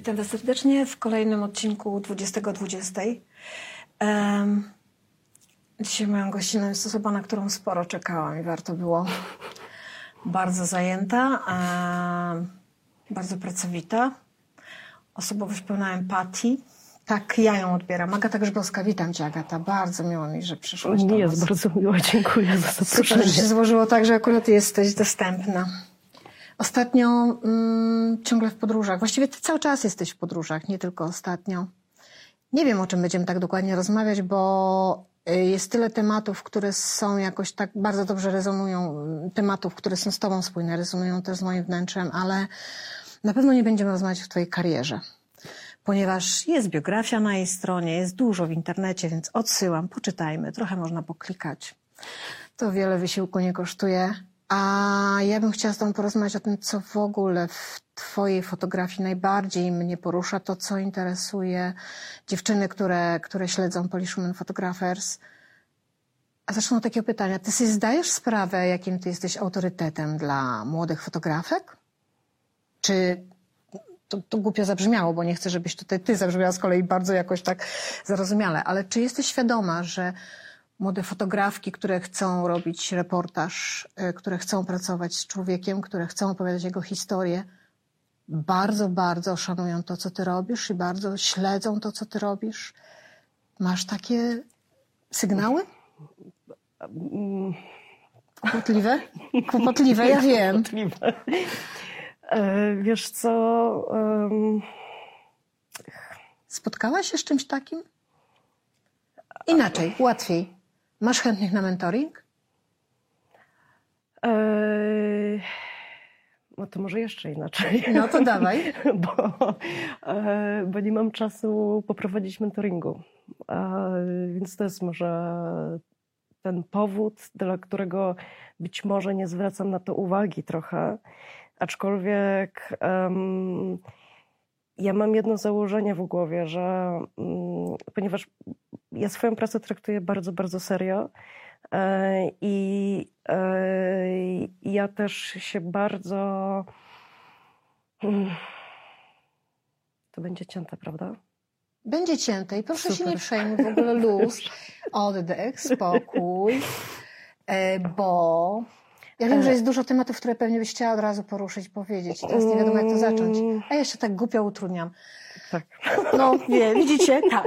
Witam Was serdecznie w kolejnym odcinku 2020. Um, dzisiaj moją gościną jest osoba, na którą sporo czekałam i warto było. Bardzo zajęta, um, bardzo pracowita, osobowość pełna empatii. Tak, ja ją odbieram. Agata Grzybowska, witam Cię Agata. Bardzo miło mi, że przyszłaś Mi jest nas. bardzo miło, dziękuję za zaproszenie. Super, że się złożyło tak, że akurat jesteś dostępna. Ostatnio mm, ciągle w podróżach. Właściwie ty cały czas jesteś w podróżach, nie tylko ostatnio. Nie wiem, o czym będziemy tak dokładnie rozmawiać, bo y, jest tyle tematów, które są jakoś tak bardzo dobrze rezonują, y, tematów, które są z tobą spójne, rezonują też z moim wnętrzem, ale na pewno nie będziemy rozmawiać o twojej karierze. Ponieważ jest biografia na jej stronie, jest dużo w internecie, więc odsyłam, poczytajmy, trochę można poklikać. To wiele wysiłku nie kosztuje. A ja bym chciała z Tobą porozmawiać o tym, co w ogóle w Twojej fotografii najbardziej mnie porusza, to co interesuje dziewczyny, które, które śledzą Women Photographers. A zacznę od takiego pytania. Ty sobie zdajesz sprawę, jakim Ty jesteś autorytetem dla młodych fotografek? Czy to, to głupio zabrzmiało, bo nie chcę, żebyś tutaj Ty zabrzmiała z kolei bardzo jakoś tak zarozumiale, ale czy jesteś świadoma, że młode fotografki, które chcą robić reportaż, y, które chcą pracować z człowiekiem, które chcą opowiadać jego historię, bardzo, bardzo szanują to, co ty robisz i bardzo śledzą to, co ty robisz. Masz takie sygnały? Kłopotliwe? Kłopotliwe, ja wiem. Kłopotliwe. E, Wiesz co? Spotkałaś się z czymś takim? Inaczej, łatwiej. Masz chętnych na mentoring? e, No to może jeszcze inaczej. No to dawaj. Bo, e, bo nie mam czasu poprowadzić mentoringu. E, Więc to jest może ten powód, dla którego być może nie zwracam na to uwagi trochę. Aczkolwiek em, ja mam jedno założenie w głowie, że mm, ponieważ ja swoją pracę traktuję bardzo, bardzo serio e, i e, i ja też się bardzo. Mm, To będzie cięte, prawda? Będzie cięte i proszę się Super. nie przejmuj, w ogóle luz, oddech, spokój, e, bo ja wiem, że jest dużo tematów, które pewnie byś chciała od razu poruszyć, powiedzieć. Teraz nie wiadomo, jak to zacząć. A ja jeszcze tak głupio utrudniam. Tak. No, nie, widzicie? Tak.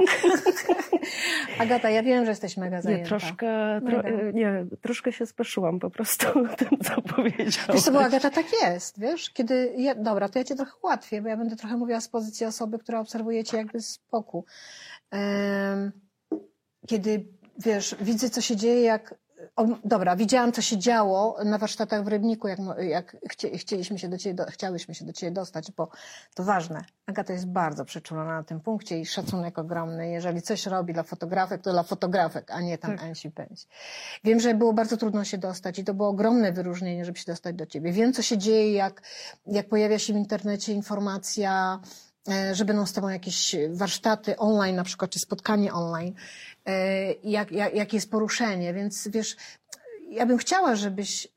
Agata, ja wiem, że jesteś mega Nie, zajęta. troszkę, tro, nie, troszkę się speszyłam po prostu tym, co powiedziałeś. Wiesz co, bo Agata tak jest, wiesz? Kiedy, ja, dobra, to ja cię trochę ułatwię, bo ja będę trochę mówiła z pozycji osoby, która obserwuje cię jakby z boku. Em, kiedy, wiesz, widzę, co się dzieje, jak... O, dobra, widziałam, co się działo na warsztatach w Rybniku, jak, jak chcie, chcieliśmy się do ciebie, do, chciałyśmy się do ciebie dostać, bo to ważne. Agata jest bardzo przeczulona na tym punkcie i szacunek ogromny. Jeżeli coś robi dla fotografek, to dla fotografek, a nie tam Tak. pęsi. Wiem, że było bardzo trudno się dostać i to było ogromne wyróżnienie, żeby się dostać do ciebie. Wiem, co się dzieje, jak, jak pojawia się w internecie informacja, e, że będą z tobą jakieś warsztaty online na przykład, czy spotkanie online, e, i jak, jak, jakie jest poruszenie, więc wiesz, ja bym chciała, żebyś,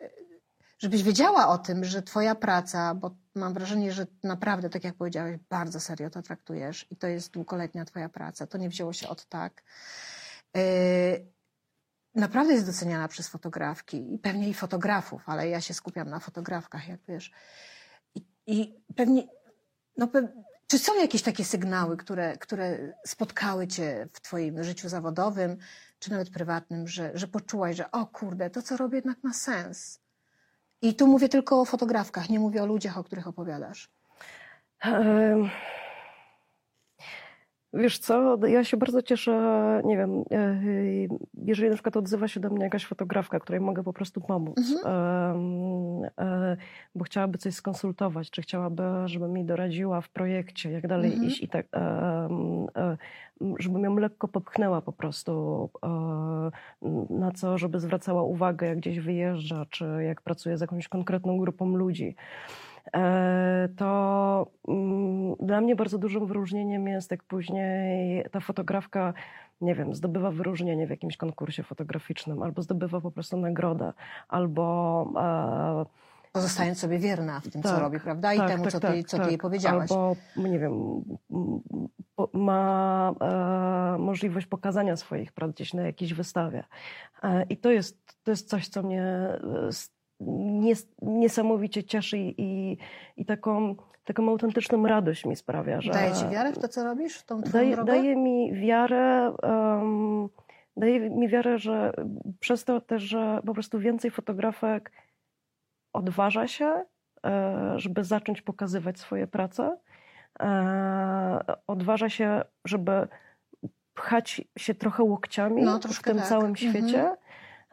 żebyś wiedziała o tym, że twoja praca, bo mam wrażenie, że naprawdę, tak jak powiedziałeś, bardzo serio to traktujesz i to jest długoletnia twoja praca, to nie wzięło się od tak. E, naprawdę jest doceniana przez fotografki i pewnie i fotografów, ale ja się skupiam na fotografkach, jak wiesz. I, i pewnie, no, czy są jakieś takie sygnały, które, które spotkały cię w twoim życiu zawodowym, czy nawet prywatnym, że, że poczułaś, że o kurde, to co robię jednak ma sens. I tu mówię tylko o fotografkach, nie mówię o ludziach, o których opowiadasz. Em, Wiesz co, ja się bardzo cieszę, nie wiem, e, jeżeli na przykład odzywa się do mnie jakaś fotografka, której mogę po prostu pomóc, Mhm. e, bo chciałaby coś skonsultować, czy chciałaby, żebym mi doradziła w projekcie, jak dalej Mhm. iść i tak, e, żebym ją lekko popchnęła po prostu e, na co, żeby zwracała uwagę, jak gdzieś wyjeżdża, czy jak pracuje z jakąś konkretną grupą ludzi. E, to mm, dla mnie bardzo dużym wyróżnieniem jest, jak później ta fotografka, nie wiem, zdobywa wyróżnienie w jakimś konkursie fotograficznym, albo zdobywa po prostu nagrodę, albo e, Pozostając sobie wierna w tym, co Tak, robi, prawda? I tak, temu, tak, co, ty, tak, co ty tak. jej powiedziałaś. Albo, nie wiem, ma e, możliwość pokazania swoich prac gdzieś na jakiejś wystawie. E, I to jest, to jest coś, co mnie e, nies, niesamowicie cieszy i, i, taką, taką autentyczną radość mi sprawia. Że Daje ci wiarę w to, co robisz, w tą daje, drogę? daje mi wiarę, em, daje mi wiarę, że przez to też, że po prostu więcej fotografek odważa się, e, żeby zacząć pokazywać swoje prace. E, Odważa się, żeby pchać się trochę łokciami No, w tym tak. całym Mhm. świecie. E,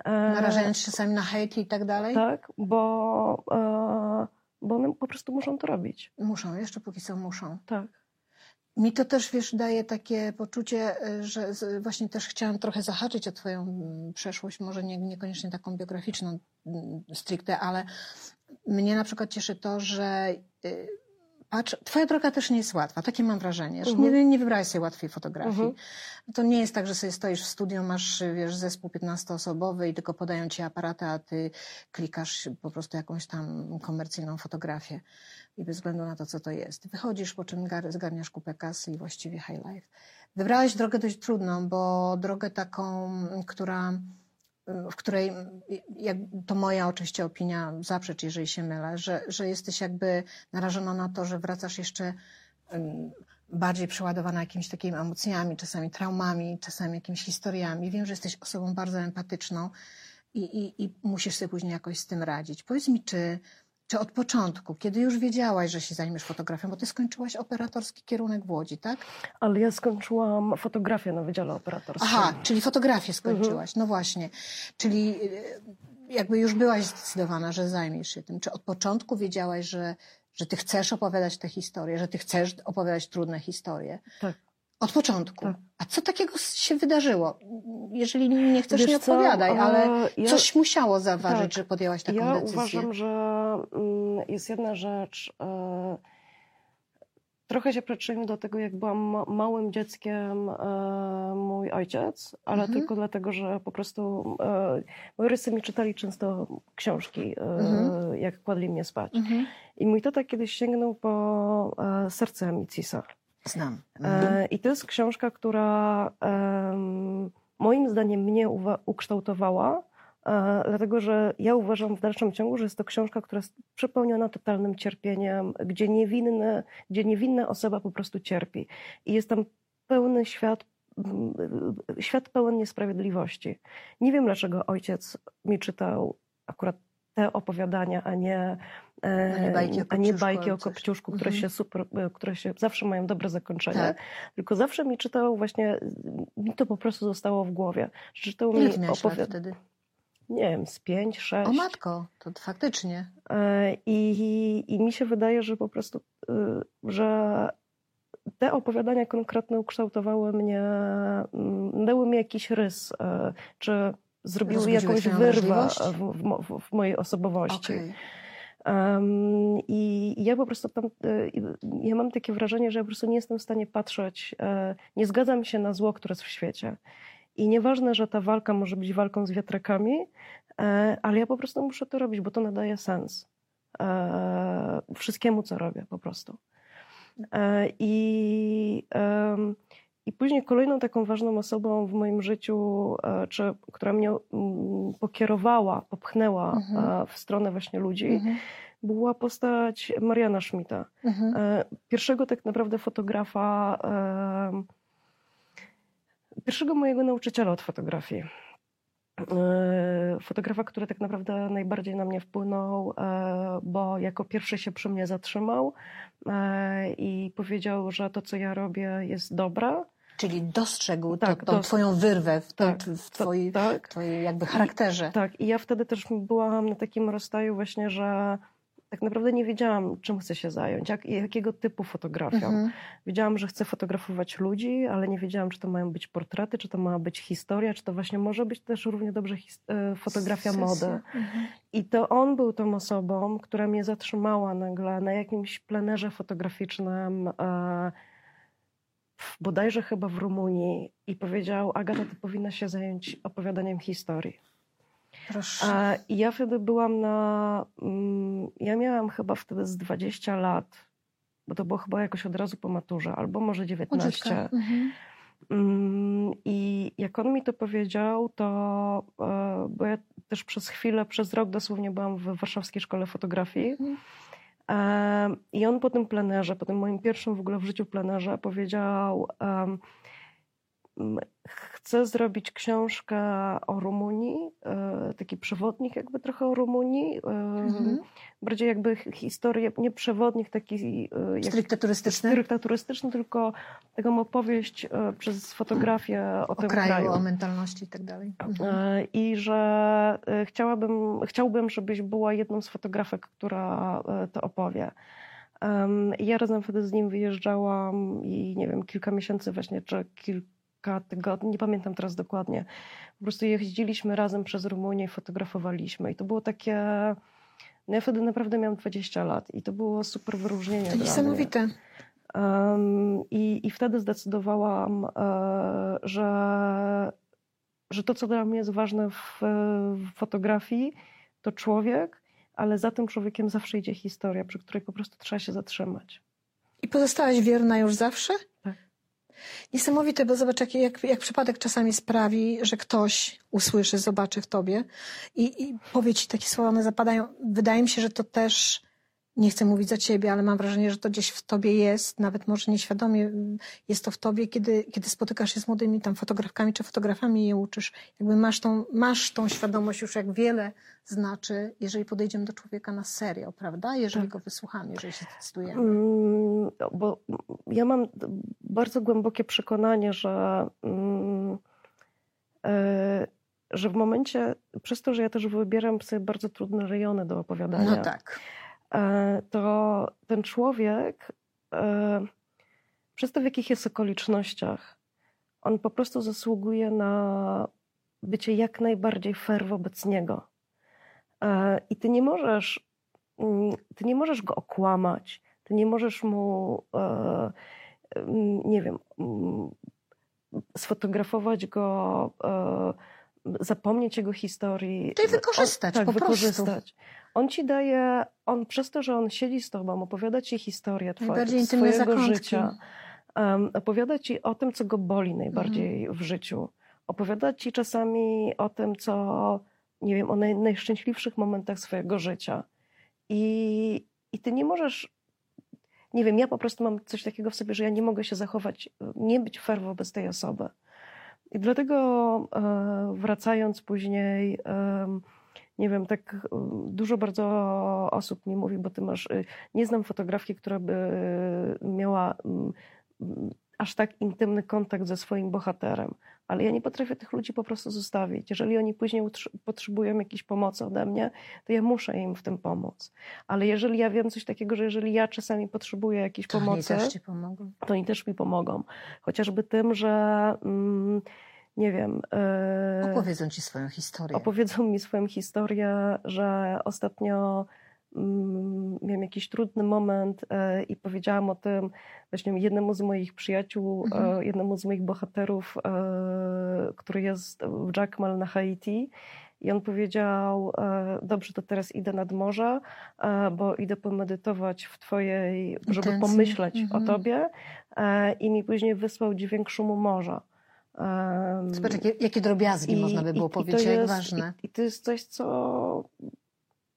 Narażając się czasami na hejt i tak dalej? Tak, bo, e, bo one po prostu muszą to robić. Muszą, jeszcze póki co muszą. Tak. Mi to też, wiesz, daje takie poczucie, y, że właśnie też chciałam trochę zahaczyć o twoją przeszłość, może nie, niekoniecznie taką biograficzną stricte, ale mnie na przykład cieszy to, że twoja droga też nie jest łatwa, takie mam wrażenie, że Mhm. nie, nie wybrałaś sobie łatwiej fotografii. Mhm. To nie jest tak, że sobie stoisz w studiu, masz, wiesz, zespół 15-osobowy i tylko podają ci aparaty, a ty klikasz po prostu jakąś tam komercyjną fotografię i bez względu na to, co to jest. Wychodzisz, po czym gar- zgarniasz kupę kasy i właściwie high life. Wybrałaś drogę dość trudną, bo drogę taką, która, w której, jak, to moja oczywiście opinia, zaprzecz, jeżeli się mylę, że, że jesteś jakby narażona na to, że wracasz jeszcze bardziej przeładowana jakimiś takimi emocjami, czasami traumami, czasami jakimiś historiami. Wiem, że jesteś osobą bardzo empatyczną i, i, i musisz sobie później jakoś z tym radzić. Powiedz mi, czy, czy od początku, kiedy już wiedziałaś, że się zajmiesz fotografią, bo ty skończyłaś operatorski kierunek w Łodzi, tak? Ale ja skończyłam fotografię na Wydziale Operatorskim. Aha, czyli fotografię skończyłaś, no właśnie. Czyli y, jakby już byłaś zdecydowana, że zajmiesz się tym. Czy od początku wiedziałaś, że, że ty chcesz opowiadać te historie, że ty chcesz opowiadać trudne historie? Tak. Od początku. Tak. A co takiego się wydarzyło? Jeżeli nie chcesz, Wiesz nie co, opowiadaj, e, ale ja- coś musiało zaważyć, tak. że podjęłaś taką ja decyzję. uważam, że mm, jest jedna rzecz. e, Trochę się przyczynił do tego, jak byłam ma- małym dzieckiem e, mój ojciec, ale Mhm. tylko dlatego, że po prostu e, moi rodzice mi czytali często książki, Mhm. jak kładli mnie spać. Mhm. I mój tata kiedyś sięgnął po serce Amicisa. Znam. Mhm. I to jest książka, która moim zdaniem mnie ukształtowała, dlatego że ja uważam w dalszym ciągu, że jest to książka, która jest przepełniona totalnym cierpieniem, gdzie, niewinny, gdzie niewinna osoba po prostu cierpi. I jest tam pełny świat, m, świat pełen niesprawiedliwości. Nie wiem, dlaczego ojciec mi czytał akurat te opowiadania, a nie, e, A nie bajki o Kopciuszku bajki o. Kopciuszku, które Mhm. się super, e, które się zawsze mają dobre zakończenie. Tak. Tylko zawsze mi czytał właśnie, mi to po prostu zostało w głowie. Czytał mi Ile ty miałeś lat opowiad- wtedy? Nie wiem, z pięć, sześć. O matko, to faktycznie. E, I, I mi się wydaje, że po prostu, y, że te opowiadania konkretne ukształtowały mnie, mm, dały mi jakiś rys, e, czy zrobiły jakąś wyrwę w, w, w mojej osobowości. Okej. Um, I ja po prostu tam, y, ja mam takie wrażenie, że ja po prostu nie jestem w stanie patrzeć, e, nie zgadzam się na zło, które jest w świecie. I nieważne, że ta walka może być walką z wiatrakami, e, ale ja po prostu muszę to robić, bo to nadaje sens e, wszystkiemu, co robię po prostu. E, I, I później kolejną taką ważną osobą w moim życiu, czy, która mnie mm, pokierowała, popchnęła Mhm. w stronę właśnie ludzi, Mhm. była postać Mariana Schmidta. Mhm. Pierwszego tak naprawdę fotografa, pierwszego mojego nauczyciela od fotografii. E, Fotografa, który tak naprawdę najbardziej na mnie wpłynął, e, bo jako pierwszy się przy mnie zatrzymał e, i powiedział, że to, co ja robię, jest dobre. Czyli dostrzegł Tak, to, tą twoją wyrwę w, tak, w twojej, tak. twojej jakby charakterze. Tak, i ja wtedy też byłam na takim rozstaju właśnie, że tak naprawdę nie wiedziałam, czym chcę się zająć, jak, jakiego typu fotografią. Mhm. Wiedziałam, że chcę fotografować ludzi, ale nie wiedziałam, czy to mają być portrety, czy to ma być historia, czy to właśnie może być też równie dobrze e, fotografia mody. Mhm. I to on był tą osobą, która mnie zatrzymała nagle na jakimś plenerze fotograficznym, e, w- bodajże chyba w Rumunii, i powiedział: Agata, ty powinna się zająć opowiadaniem historii. Proszę. I ja wtedy byłam na, mm, ja miałam chyba wtedy z 20 lat, bo to było chyba jakoś od razu po maturze, albo może 19. Młodziutka. Mhm. Mm, I jak on mi to powiedział, to e, bo ja też przez chwilę, przez rok dosłownie byłam w Warszawskiej Szkole Fotografii. Mhm. E, I on po tym plenerze, po tym moim pierwszym w ogóle w życiu plenerze powiedział, chcę zrobić książkę o Rumunii, e, taki przewodnik jakby trochę o Rumunii, e, Mhm. bardziej jakby historię, nie przewodnik taki e, Stricte turystyczny? stricte turystyczny, tylko taką opowieść przez fotografię o, O tym kraju, kraju. o mentalności i tak dalej. Mhm. I że chciałabym, chciałbym, żebyś była jedną z fotografek, która to opowie. Ja razem wtedy z nim wyjeżdżałam i nie wiem, kilka miesięcy właśnie, czy kilka tygodni, nie pamiętam teraz dokładnie. Po prostu jeździliśmy razem przez Rumunię i fotografowaliśmy. I to było takie... No ja wtedy naprawdę miałam 20 lat i to było super wyróżnienie To niesamowite. Um, i, I wtedy zdecydowałam, e, że, że to, co dla mnie jest ważne w, w fotografii, to człowiek, ale za tym człowiekiem zawsze idzie historia, przy której po prostu trzeba się zatrzymać. I pozostałaś wierna już zawsze? Tak. Niesamowite, bo zobacz, jak, jak, jak przypadek czasami sprawi, że ktoś usłyszy, zobaczy w tobie i, i powie ci takie słowa, one zapadają. Wydaje mi się, że to też, nie chcę mówić za ciebie, ale mam wrażenie, że to gdzieś w tobie jest, nawet może nieświadomie jest to w tobie, kiedy, kiedy spotykasz się z młodymi tam fotografkami czy fotografami i je uczysz. Jakby masz tą, masz tą świadomość już, jak wiele znaczy, jeżeli podejdziemy do człowieka na serio, prawda? Jeżeli Tak. go wysłuchamy, jeżeli się zdecydujemy. Mm, Bo ja mam bardzo głębokie przekonanie, że, mm, e, że w momencie, przez to, że ja też wybieram sobie bardzo trudne rejony do opowiadania, No tak. E, to ten człowiek, e, przez to w jakich jest okolicznościach, on po prostu zasługuje na bycie jak najbardziej fair wobec niego. E, I ty nie możesz, mm, ty nie możesz go okłamać, ty nie możesz mu, mm, nie wiem, mm, sfotografować go, zapomnieć jego historii. Czyli wykorzystać, On, tak, po prostu. On ci daje, on przez to, że on siedzi z tobą, opowiada ci historię twoje, Najbardziej intymne swojego zakątki. życia, um, opowiada ci o tym, co go boli najbardziej Mhm. w życiu. Opowiada ci czasami o tym, co, nie wiem, o naj, najszczęśliwszych momentach swojego życia. I, I ty nie możesz, nie wiem, ja po prostu mam coś takiego w sobie, że ja nie mogę się zachować, nie być fair wobec tej osoby. I dlatego e, wracając później, nie wiem, tak e, dużo bardzo osób mi mówi, bo ty masz, e, nie znam fotografii, która by miała mm, mm, aż tak intymny kontakt ze swoim bohaterem, ale ja nie potrafię tych ludzi po prostu zostawić. Jeżeli oni później potrzebują jakiejś pomocy ode mnie, to ja muszę im w tym pomóc. Ale jeżeli ja wiem coś takiego, że jeżeli ja czasami potrzebuję jakiejś To oni pomocy, pomogą. to oni też mi pomogą. Chociażby tym, że mm, nie wiem. e, Opowiedzą ci swoją historię. opowiedzą mi swoją historię, że ostatnio mm, miałem jakiś trudny moment e, i powiedziałam o tym właśnie jednemu z moich przyjaciół, Mhm. e, jednemu z moich bohaterów, który jest w Jackmal na Haiti. I on powiedział: Dobrze, to teraz idę nad morze, bo idę pomedytować w Twojej, żeby Intencji. pomyśleć Mhm. o Tobie. E, I mi później wysłał dźwięk szumu morza. Zobacz, jakie, jakie drobiazgi można by było i powiedzieć, to jak jest, ważne. I, I to jest coś, co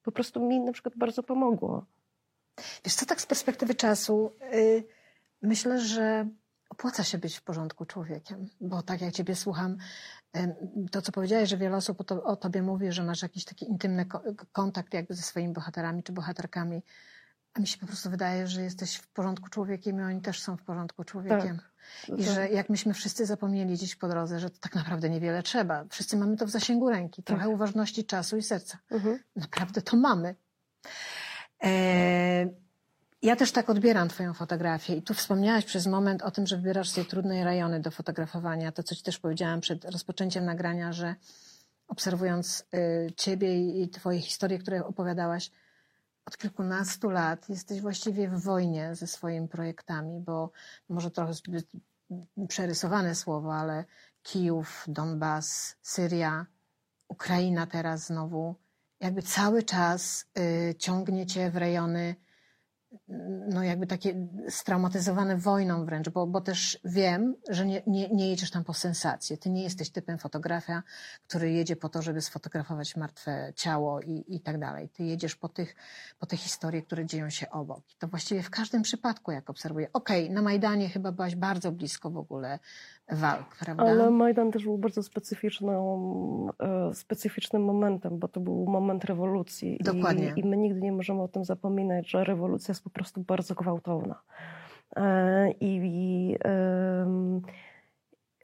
po prostu mi na przykład bardzo pomogło. Wiesz co, tak z perspektywy czasu, y, myślę, że opłaca się być w porządku człowiekiem, bo tak jak ciebie słucham, to co powiedziałeś, że wiele osób o, to, o tobie mówi, że masz jakiś taki intymny ko- kontakt jakby ze swoimi bohaterami czy bohaterkami, a mi się po prostu wydaje, że jesteś w porządku człowiekiem i oni też są w porządku człowiekiem. I To- że jak myśmy wszyscy zapomnieli gdzieś po drodze, że to tak naprawdę niewiele trzeba. Wszyscy mamy to w zasięgu ręki. Trochę Tak. uważności, czasu i serca. Mhm. Naprawdę to mamy. E, ja też tak odbieram Twoją fotografię. I tu wspomniałaś przez moment o tym, że wybierasz sobie trudne rejony do fotografowania. To, co Ci też powiedziałam przed rozpoczęciem nagrania, że obserwując y, Ciebie i Twoje historie, które opowiadałaś, od kilkunastu lat jesteś właściwie w wojnie ze swoimi projektami, bo może trochę zbyt przerysowane słowo, ale Kijów, Donbas, Syria, Ukraina teraz znowu. jakby cały czas y, ciągnie cię w rejony no jakby takie straumatyzowane wojną wręcz, bo, bo też wiem, że nie, nie, nie jedziesz tam po sensację. Ty nie jesteś typem fotografa, który jedzie po to, żeby sfotografować martwe ciało i, i tak dalej. Ty jedziesz po tych, po te historie, które dzieją się obok. I to właściwie w każdym przypadku, jak obserwuję. Okej, okay, na Majdanie chyba byłaś bardzo blisko w ogóle walk, prawda? Ale Majdan też był bardzo specyficzną, e, specyficznym momentem, bo to był moment rewolucji. Dokładnie. I, I my nigdy nie możemy o tym zapominać, że rewolucja jest po prostu bardzo gwałtowna. E, I, i,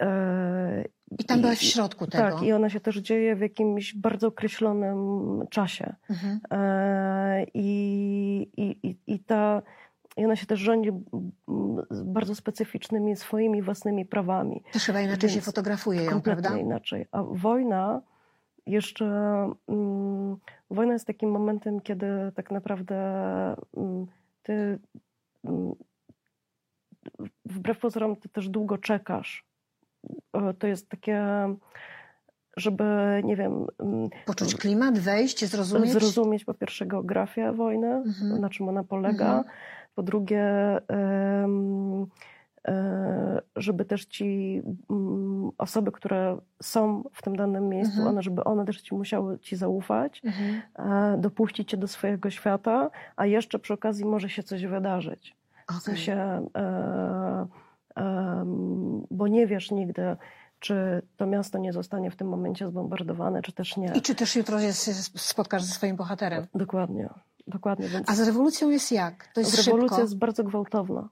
e, I tam byłaś w środku tego. Tak, i ona się też dzieje w jakimś bardzo określonym czasie. Mhm. I, i, i ta i ona się też rządzi bardzo specyficznymi swoimi własnymi prawami. Też chyba inaczej się fotografuje ją, kompletnie prawda? inaczej. A wojna jeszcze... Mm, wojna jest takim momentem, kiedy tak naprawdę mm, ty mm, wbrew pozorom ty też długo czekasz. To jest takie żeby, nie wiem... Poczuć klimat, wejść, zrozumieć? Zrozumieć po pierwsze geografię wojny, mhm. na czym ona polega, mhm. Po drugie, e, żeby też ci mm, osoby, które są w tym danym miejscu, mhm. one, żeby one też ci musiały ci zaufać, mhm. Dopuścić cię do swojego świata, a jeszcze przy okazji może się coś wydarzyć. Okay. W sensie, e, bo nie wiesz nigdy, czy to miasto nie zostanie w tym momencie zbombardowane, czy też nie. I czy też jutro się spotkasz ze swoim bohaterem. Dokładnie. Dokładnie. Więc... A z rewolucją jest jak? To jest Rewolucja szybko? jest bardzo gwałtowna.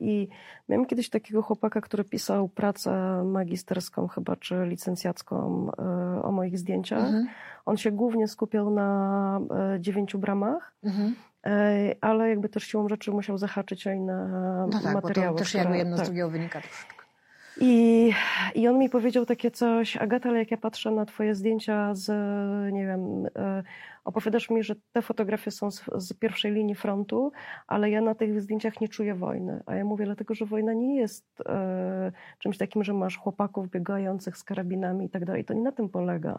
I miałem kiedyś takiego chłopaka, który pisał pracę magisterską chyba, czy licencjacką e, o moich zdjęciach. Mhm. On się głównie skupiał na e, dziewięciu bramach. Mhm. E, ale jakby też siłą rzeczy musiał zahaczyć o inne no tak, materiały. Bo to też które, jakby jedno tak. z drugiego wynika troszeczkę. I, I on mi powiedział takie coś, Agata, ale jak ja patrzę na twoje zdjęcia z, nie wiem, e, opowiadasz mi, że te fotografie są z, z, pierwszej linii frontu, ale ja na tych zdjęciach nie czuję wojny. A ja mówię, dlatego, że wojna nie jest e, czymś takim, że masz chłopaków biegających z karabinami i tak dalej. To nie na tym polega.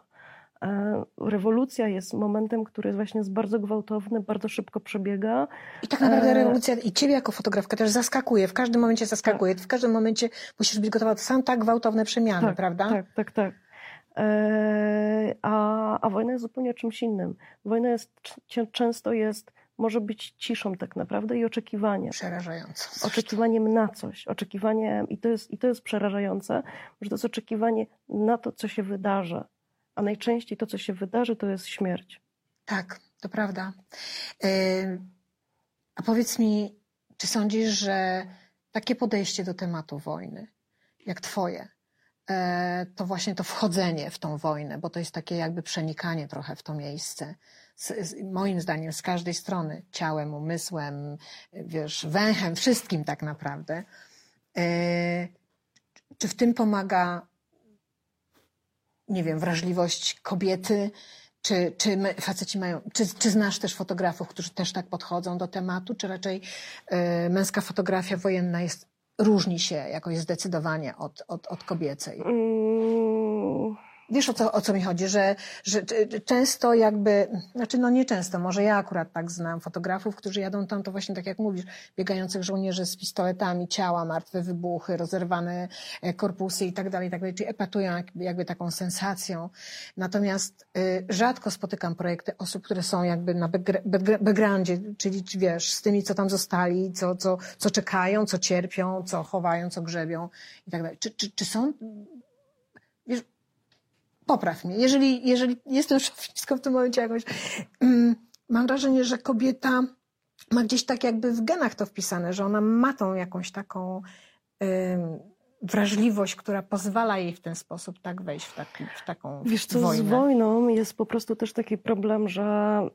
E, rewolucja jest momentem, który właśnie jest bardzo gwałtowny, bardzo szybko przebiega. I tak naprawdę e, rewolucja i ciebie jako fotografka też zaskakuje, w każdym momencie zaskakuje. Tak. W każdym momencie musisz być gotowa, to są tak gwałtowne przemiany, tak, prawda? Tak, tak, tak. E, a, a wojna jest zupełnie czymś innym. Wojna jest, często jest, może być ciszą tak naprawdę i oczekiwaniem. Przerażające. Oczekiwaniem na coś. Oczekiwaniem, i to, jest, i to jest przerażające, że to jest oczekiwanie na to, co się wydarzy a najczęściej to, co się wydarzy, to jest śmierć. Tak, to prawda. A powiedz mi, czy sądzisz, że takie podejście do tematu wojny, jak Twoje, e, to właśnie to wchodzenie w tą wojnę, bo to jest takie jakby przenikanie trochę w to miejsce, z, z, moim zdaniem z każdej strony, ciałem, umysłem, wiesz, węchem, wszystkim tak naprawdę. E, czy w tym pomaga nie wiem, wrażliwość kobiety, czy, czy faceci mają, czy, czy znasz też fotografów, którzy też tak podchodzą do tematu, czy raczej y, męska fotografia wojenna jest, różni się jakoś zdecydowanie od, od, od kobiecej? Mm Wiesz o co, o co mi chodzi, że, że często jakby, znaczy no nie często, może ja akurat tak znam fotografów, którzy jadą tam, to właśnie tak jak mówisz, biegających żołnierzy z pistoletami, ciała, martwe wybuchy, rozerwane e, korpusy i tak dalej, i tak dalej, czyli epatują jakby, taką sensacją. Natomiast y, rzadko spotykam projekty osób, które są jakby na backgroundzie, czyli wiesz, z tymi, co tam zostali, co, co, co czekają, co cierpią, co chowają, co grzebią i tak dalej. Czy, czy, czy są popraw mnie. Jeżeli, jeżeli jestem szowinistką w tym momencie jakoś, um, mam wrażenie, że kobieta ma gdzieś tak jakby w genach to wpisane, że ona ma tą jakąś taką wrażliwość, która pozwala jej w ten sposób tak wejść w, taki, w taką Wiesz co, wojnę. z wojną jest po prostu też taki problem, że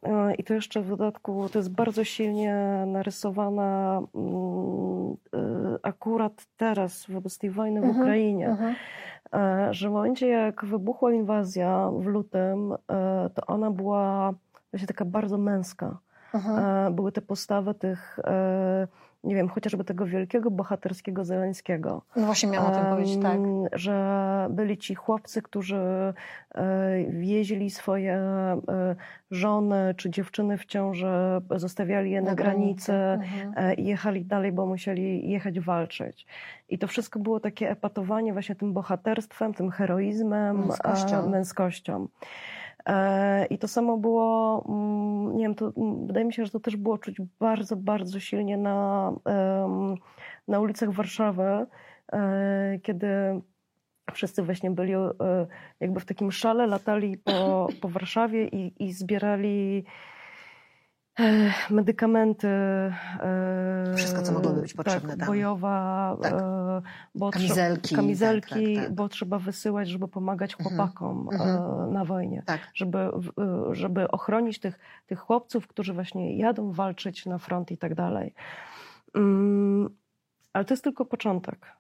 e, i to jeszcze w dodatku to jest bardzo silnie narysowana um, akurat teraz wobec tej wojny w uh mhm, -huh, Ukrainie. Uh -huh E, że w momencie jak wybuchła inwazja w lutym, e, to ona była właśnie taka bardzo męska. Mhm. E, Były te postawy tych, e, nie wiem, chociażby tego wielkiego bohaterskiego Zeleńskiego. No właśnie miałam o tym powiedzieć, tak. Że byli ci chłopcy, którzy e, wieźli swoje e, żony czy dziewczyny w ciąży, zostawiali je na, granicy Mhm. e, i jechali dalej, bo musieli jechać walczyć. I to wszystko było takie epatowanie właśnie tym bohaterstwem, tym heroizmem, Męskością. męskością. E, I to samo było, mm, nie wiem, to, mm, wydaje mi się, że to też było czuć bardzo, bardzo silnie na, na ulicach Warszawy, e, kiedy wszyscy właśnie byli e, jakby w takim szale, latali po, po Warszawie i, i zbierali medykamenty. e, Wszystko, co mogłoby być potrzebne tak, tam. bojowa, Tak. e, bo Kamizelki, kamizelki tak, tak, tak. bo trzeba wysyłać, żeby pomagać Mhm, chłopakom mhm. e, na wojnie Tak. żeby, żeby ochronić tych, tych chłopców, którzy właśnie jadą walczyć na front i tak dalej. Mm, Ale to jest tylko początek.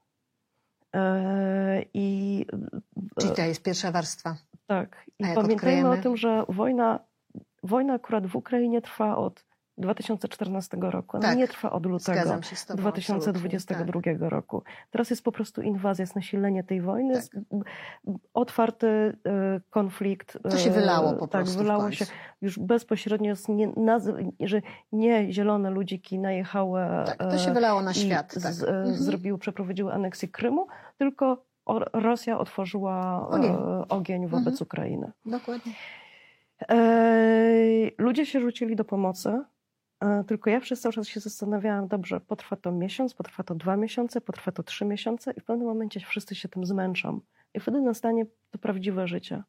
I Czyli to jest pierwsza warstwa. tak. I pamiętajmy odkryjemy? o tym, że wojna, wojna akurat w Ukrainie trwa od 2014 roku. Ona Tak. nie trwa od lutego. Zgadzam się z tobą. 2022 absolutnie, tak. roku. Teraz jest po prostu inwazja, jest nasilenie tej wojny, Tak. otwarty e, konflikt. To się e, wylało po tak, prostu w wylało się już bezpośrednio, nie, że nie zielone ludziki najechały Tak, to e, się wylało na świat. Tak. z, e, Mhm. zrobiły, przeprowadziły aneksję Krymu, tylko Rosja otworzyła Ogień. e, ogień wobec Mhm. Ukrainy. Dokładnie. Ej, ludzie się rzucili do pomocy, e, tylko ja przez cały czas się zastanawiałam, dobrze, potrwa to miesiąc, potrwa to dwa miesiące, potrwa to trzy miesiące i w pewnym momencie wszyscy się tym zmęczą. I wtedy nastanie to prawdziwe życie,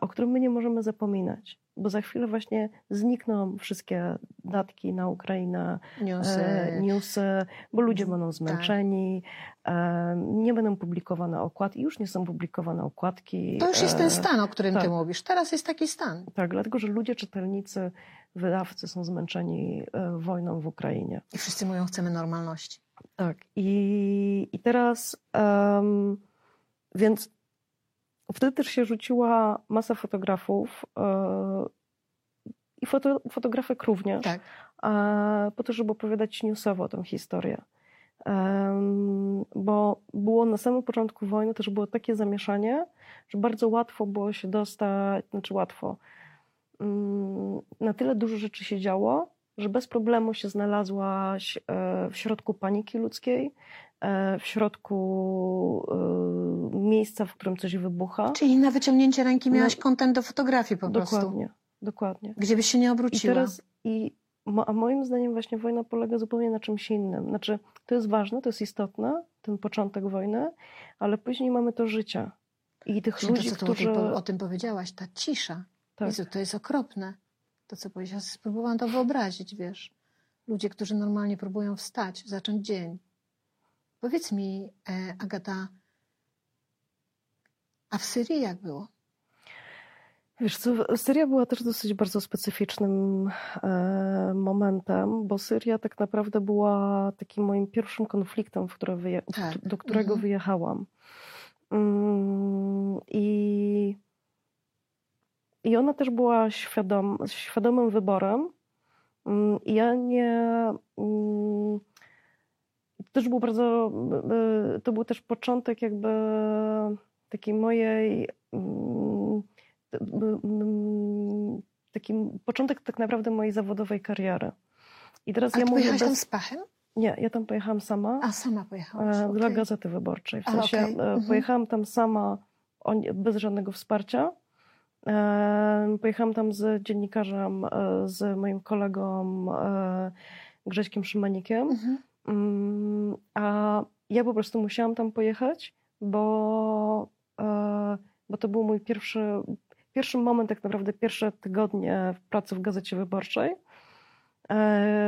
o którym my nie możemy zapominać, bo za chwilę właśnie znikną wszystkie datki na Ukrainę, Newsy. e, newsy, bo ludzie będą Tak. zmęczeni, e, nie będą publikowane okładki, już nie są publikowane okładki. To już jest e, ten stan, o którym ty tak. mówisz. Teraz jest taki stan. tak, dlatego że ludzie, czytelnicy, wydawcy są zmęczeni e, wojną w Ukrainie. I wszyscy mówią, chcemy normalności. Tak. I, i teraz, em, więc wtedy też się rzuciła masa fotografów e, i foto, fotografek również, Tak. e, po to, żeby opowiadać newsowo tę historię. Bo było na samym początku wojny też było takie zamieszanie, że bardzo łatwo było się dostać, znaczy łatwo, mm, na tyle dużo rzeczy się działo, że bez problemu się znalazłaś e, w środku paniki ludzkiej, e, w środku e, miejsca, w którym coś wybucha. Czyli na wyciągnięcie ręki No, miałaś kontent do fotografii po prostu. Dokładnie, dokładnie. Gdzie byś się nie I obróciła. teraz, i, a moim zdaniem właśnie wojna polega zupełnie na czymś innym. Znaczy, to jest ważne, to jest istotne, ten początek wojny, ale później mamy to życie. I tych Czyli ludzi, to, co którzy... o, tym, po- o tym powiedziałaś, ta cisza. Tak. Jezu, to jest okropne. To, co powiedziałaś, spróbowałam to wyobrazić, wiesz. Ludzie, którzy normalnie próbują wstać, zacząć dzień. Powiedz mi, e, Agata, a w Syrii jak było? Wiesz co, Syria była też dosyć bardzo specyficznym e, momentem, bo Syria tak naprawdę była takim moim pierwszym konfliktem, wyje- Tak. do którego Mhm. wyjechałam. Mm, I, I ona też była świadom, świadomym wyborem. Mm, I ja nie. mm, To też był bardzo. e, To był też początek, jakby takiej mojej. mm, Taki początek tak naprawdę mojej zawodowej kariery. I teraz A ja ty mówię. pojechałaś tam Bez... z Pachem? Nie, ja tam pojechałam sama. A, sama pojechałaś. E, Dla okej. Gazety Wyborczej. W sensie okej. e, Mhm. pojechałam tam sama, bez żadnego wsparcia. Pojechałam tam z dziennikarzem, e, z moim kolegą e, Grześkiem Szymanikiem. Mhm. Mm, A ja po prostu musiałam tam pojechać, bo, e, bo to był mój pierwszy, pierwszy moment, tak naprawdę pierwsze tygodnie pracy w Gazecie Wyborczej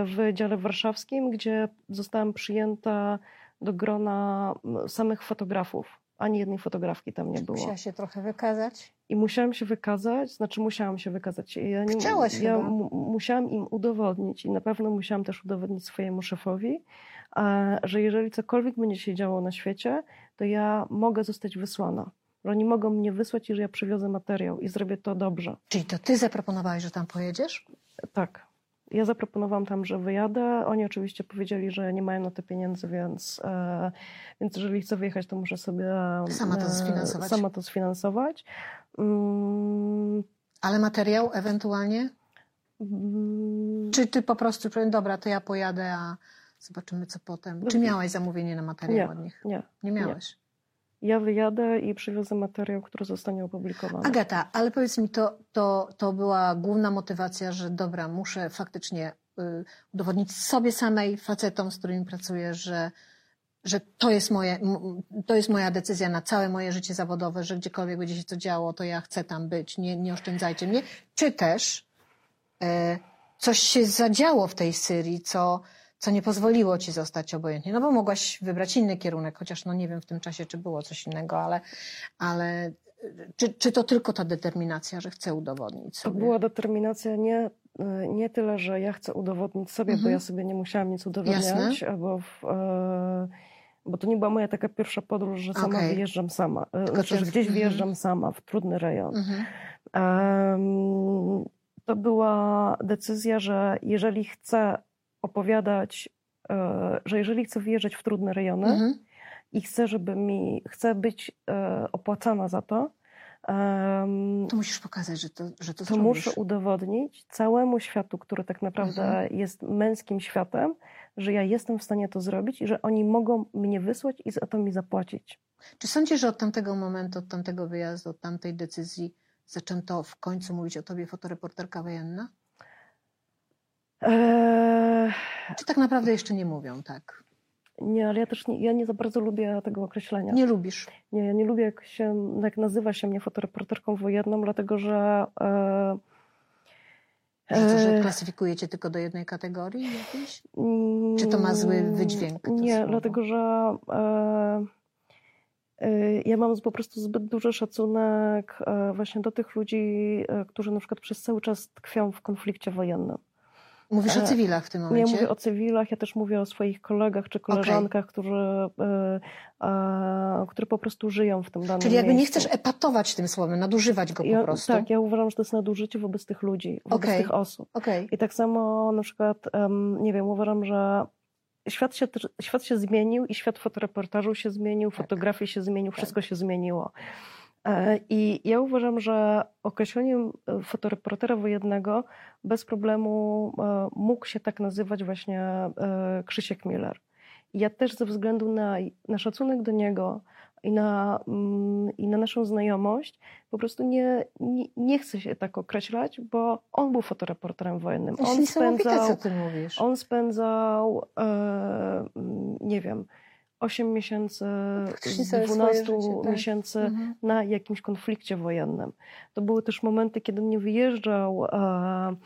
w dziale warszawskim, gdzie zostałam przyjęta do grona samych fotografów. Ani jednej fotografki tam nie było. Musiała się trochę wykazać. I musiałam się wykazać, znaczy musiałam się wykazać. Ja nie, Chciałaś ja mu- musiałam im udowodnić i na pewno musiałam też udowodnić swojemu szefowi, że jeżeli cokolwiek będzie się działo na świecie, to ja mogę zostać wysłana. Że oni mogą mnie wysłać, jeżeli ja przywiozę materiał i zrobię to dobrze. Czyli to ty zaproponowałeś, że tam pojedziesz? Tak. Ja zaproponowałam tam, że wyjadę. Oni oczywiście powiedzieli, że nie mają na to pieniędzy, więc, e, więc jeżeli chcę wyjechać, to muszę sobie Sama to e, sfinansować. Sama to sfinansować. Mm, Ale materiał ewentualnie? mm, Czy ty po prostu powiem, dobra, to ja pojadę, a zobaczymy co potem. Czy miałaś zamówienie na materiał Nie. od nich? nie. Nie miałeś. Ja wyjadę i przywiozę materiał, który zostanie opublikowany. Agata, ale powiedz mi, to, to, to była główna motywacja, że dobra, muszę faktycznie y, udowodnić sobie samej, facetom, z którymi pracuję, że, że to, jest moje, to jest moja decyzja na całe moje życie zawodowe, że gdziekolwiek będzie się to działo, to ja chcę tam być, nie, nie oszczędzajcie mnie. Czy też e, coś się zadziało w tej Syrii, co, co nie pozwoliło ci zostać obojętnie. No bo mogłaś wybrać inny kierunek, chociaż no nie wiem w tym czasie, czy było coś innego, ale, ale czy, czy to tylko ta determinacja, że chcę udowodnić To sobie? była determinacja nie, nie tyle, że ja chcę udowodnić sobie, bo Mhm. ja sobie nie musiałam nic udowodniać, albo w, e, bo to nie była moja taka pierwsza podróż, że sama Okej. wyjeżdżam sama. E, Tylko Znaczy, że gdzieś mhm. wyjeżdżam sama w trudny rejon. Mhm. Em, To była decyzja, że jeżeli chcę opowiadać, e, że jeżeli chcę wyjeżdżać w trudne rejony Mhm. i chcę, żeby mi, chcę być e, opłacana za to, To musisz pokazać, że to, że to, to muszę udowodnić całemu światu, który tak naprawdę Mhm. jest męskim światem, że ja jestem w stanie to zrobić i że oni mogą mnie wysłać i za to mi zapłacić. Czy sądzisz, że od tamtego momentu, od tamtego wyjazdu, od tamtej decyzji zaczęto w końcu mówić o tobie fotoreporterka wojenna? Eee, Czy tak naprawdę jeszcze nie mówią tak? nie, ale ja też nie, ja nie za bardzo lubię tego określenia. Nie lubisz. Nie, ja nie lubię, jak, się, jak nazywa się mnie fotoreporterką wojenną, dlatego że. E, Że, to, że e, klasyfikujecie tylko do jednej kategorii jakiejś? mm, Czy to ma zły wydźwięk, Nie, słowo? dlatego że e, e, ja mam po prostu zbyt duży szacunek e, właśnie do tych ludzi, e, którzy na przykład przez cały czas tkwią w konflikcie wojennym. Mówisz o E, cywilach w tym Ja momencie? mówię o cywilach, ja też mówię o swoich kolegach czy koleżankach, którzy, e, e, którzy po prostu żyją w tym danym Czyli jakby nie miejscu. chcesz epatować tym słowem, nadużywać go po Ja, prostu? tak, ja uważam, że to jest nadużycie wobec tych ludzi, wobec Okej. tych osób. Okej. I tak samo na przykład, em, nie wiem, uważam, że świat się, świat się zmienił i świat fotoreportażu się zmienił, Tak. fotografii się zmienił, wszystko się zmieniło. E, I ja uważam, że określeniem e, fotoreportera wojennego bez problemu e, mógł się tak nazywać właśnie Krzysiek Miller. I ja też ze względu na, na szacunek do niego i na, mm, i na naszą znajomość po prostu nie, nie, nie chcę się tak określać, bo on był fotoreporterem wojennym. On spędzał, co ty mówisz. on spędzał mm, nie wiem, 8 miesięcy z całe swoje 12 życie, tak. miesięcy Mhm. na jakimś konflikcie wojennym. To były też momenty, kiedy nie wyjeżdżał e,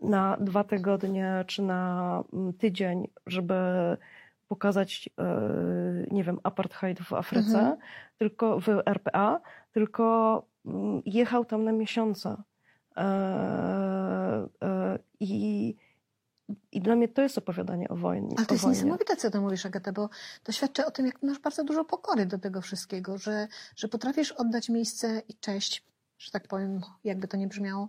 na dwa tygodnie czy na mm, tydzień, żeby pokazać, e, nie wiem, apartheid w Afryce, Mhm. tylko w RPA, tylko mm, jechał tam na miesiące. E, I, I dla mnie to jest opowiadanie o wojnie. Ale to jest wojnie. niesamowite, co ty mówisz, Agata, bo to świadczy o tym, jak masz bardzo dużo pokory do tego wszystkiego, że, że potrafisz oddać miejsce i cześć, że tak powiem, jakby to nie brzmiało,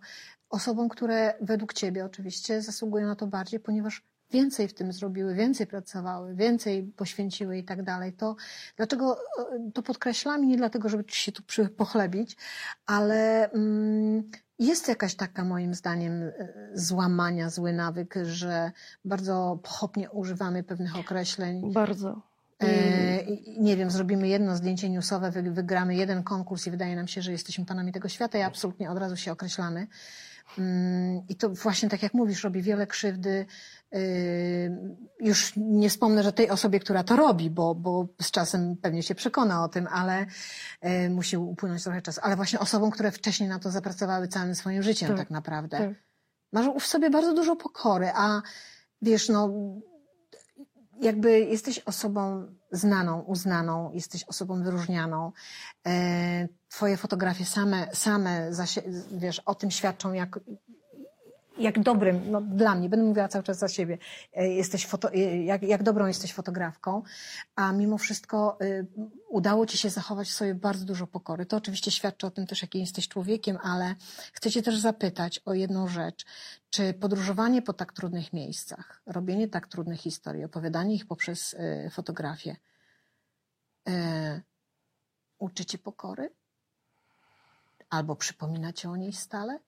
osobom, które według ciebie oczywiście zasługują na to bardziej, ponieważ więcej w tym zrobiły, więcej pracowały, więcej poświęciły i tak dalej. To dlaczego e, to podkreślam i nie dlatego, żeby ci się tu pochlebić, ale mm, jest jakaś taka moim zdaniem e, złamania, zły nawyk, że bardzo pochopnie używamy pewnych określeń. Bardzo. E, i- nie wiem, zrobimy jedno zdjęcie newsowe, wy- wygramy jeden konkurs i wydaje nam się, że jesteśmy panami tego świata i absolutnie od razu się określamy. Mm, I to właśnie tak jak mówisz, robi wiele krzywdy. Już nie wspomnę, że tej osobie, która to robi, bo, bo z czasem pewnie się przekona o tym, ale yy, musi upłynąć trochę czasu. Ale właśnie osobom, które wcześniej na to zapracowały całym swoim życiem tak, Tak, naprawdę. tak. Masz w sobie bardzo dużo pokory, a wiesz, no jakby jesteś osobą znaną, uznaną, jesteś osobą wyróżnianą. E, Twoje fotografie same, same wiesz, o tym świadczą, jak, jak dobrym, no dla mnie, będę mówiła cały czas za siebie, e, jesteś foto, e, jak, jak dobrą jesteś fotografką, a mimo wszystko y, udało ci się zachować w sobie bardzo dużo pokory. To oczywiście świadczy o tym też, jakim jesteś człowiekiem, ale chcę cię też zapytać o jedną rzecz. Czy podróżowanie po tak trudnych miejscach, robienie tak trudnych historii, opowiadanie ich poprzez y, fotografię, y, uczy cię pokory? Albo przypomina ci o niej stale?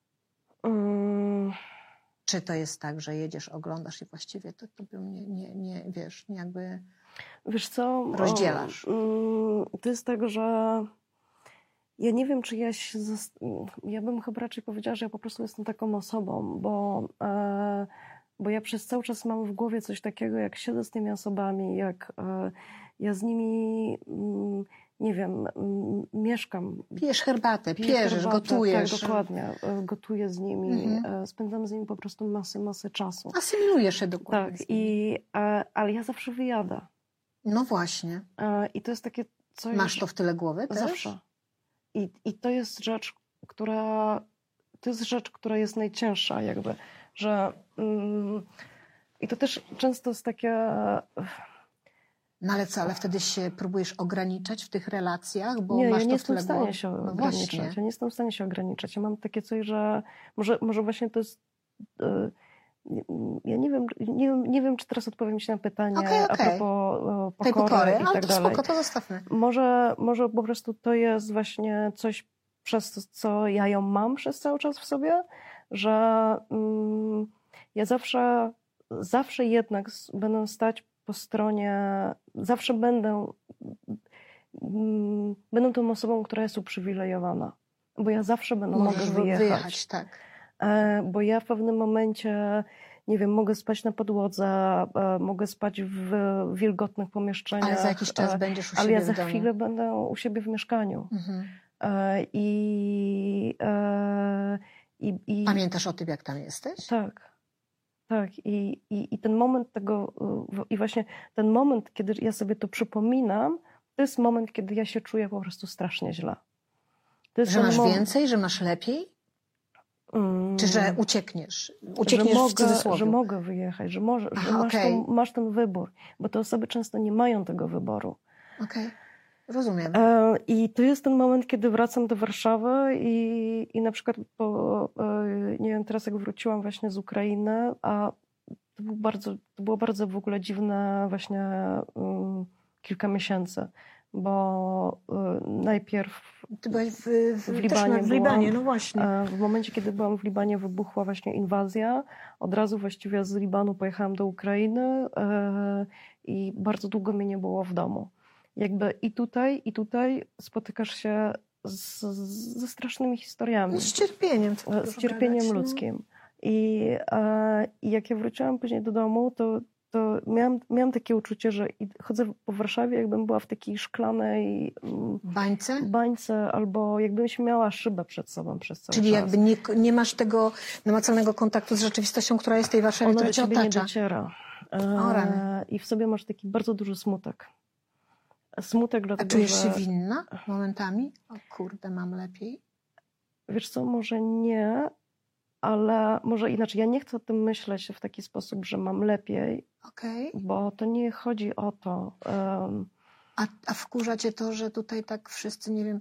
Mm, Czy to jest tak, że jedziesz, oglądasz i właściwie to, to bym nie, nie, nie, wiesz, nie jakby... Wiesz co? o, Rozdzielasz. mm, To jest tak, że ja nie wiem, czy ja się. Ja bym chyba raczej powiedziała, że ja po prostu jestem taką osobą, bo, e, bo ja przez cały czas mam w głowie coś takiego, jak siedzę z tymi osobami, jak e, ja z nimi, mm, nie wiem, mieszkam. Pijesz herbatę, pierzesz, herbatę, gotujesz, Tak, dokładnie. e, Gotuję z nimi, Mhm. e, spędzam z nimi po prostu masę, masę czasu. asymilujesz się dokładnie. Tak, i, e, ale ja zawsze wyjadę. No właśnie. I to jest takie coś. Masz to w tyle głowy też? Zawsze. I, I to jest rzecz, która. To jest rzecz, która jest najcięższa, jakby, że. Mm, I to też często jest takie. No ale co, ale wtedy się próbujesz ograniczać w tych relacjach, bo nie, masz ja to nie tyle jestem w stanie głowy? się No ograniczać. właśnie. Ja nie jestem w stanie się ograniczać. Ja mam takie coś, że może, może właśnie to jest. nie- Ja nie wiem, nie, wiem- nie wiem, czy teraz odpowiem Ci na pytanie Okej, a okej. propos e, Tej pokory, pokory, i ale tak to dalej. spoko, to zostawmy. Może, może po prostu to jest właśnie coś, przez to, co ja ją mam przez cały czas w sobie, że mm, ja zawsze, zawsze jednak będę stać po stronie, zawsze będę, mm, będę tą osobą, która jest uprzywilejowana. Bo ja zawsze będę Możesz mogę wyjechać. wyjechać, tak. E, bo ja w pewnym momencie, nie wiem, mogę spać na podłodze, e, mogę spać w wilgotnych pomieszczeniach. Ale za jakiś czas e, będziesz u ale siebie ja w za chwilę będę u siebie w mieszkaniu. Mhm. I, i, i Pamiętasz o tym, jak tam jesteś? tak. Tak, i, i, i ten moment tego, y, w- i właśnie ten moment, kiedy ja sobie to przypominam, to jest moment, kiedy ja się czuję po prostu strasznie źle. Że masz moment- więcej, że masz lepiej? Mm. Czy że uciekniesz? Uciekniesz że w mogę, cudzysłowie. że mogę wyjechać, że, może, że Aha, masz, okej. ten, masz ten wybór, bo te osoby często nie mają tego wyboru. Okej, rozumiem. E, I to jest ten moment, kiedy wracam do Warszawy i, i na przykład po, e, nie wiem, teraz jak wróciłam właśnie z Ukrainy, a to, był bardzo, to było bardzo w ogóle dziwne właśnie mm, kilka miesięcy, bo e, najpierw Ty byłaś w, w, w Libanie na, w byłam. Libanie, no właśnie. W momencie, kiedy byłam w Libanie, wybuchła właśnie inwazja. Od razu właściwie z Libanu pojechałam do Ukrainy i bardzo długo mnie nie było w domu. Jakby i tutaj, i tutaj spotykasz się z, z, ze strasznymi historiami, Z cierpieniem. co z cierpieniem gadać, no. ludzkim. I, e, I jak ja wróciłam później do domu, to, to miałam, miałam takie uczucie, że chodzę po Warszawie, jakbym była w takiej szklanej mm, Bańce? bańce, albo jakbyś miała szybę przed sobą przez cały Czyli czas. jakby nie, nie masz tego namacalnego kontaktu z rzeczywistością, która jest w tej Warszawie, Ona która cię ciebie nie otacza. dociera. E, I w sobie masz taki bardzo duży smutek. Smutek A dlatego, czujesz się że... winna momentami? O kurde, mam lepiej. Wiesz co, może nie, ale może inaczej. Ja nie chcę o tym myśleć w taki sposób, że mam lepiej, Okej. bo to nie chodzi o to. Em, A, a wkurza cię to, że tutaj tak wszyscy, nie wiem,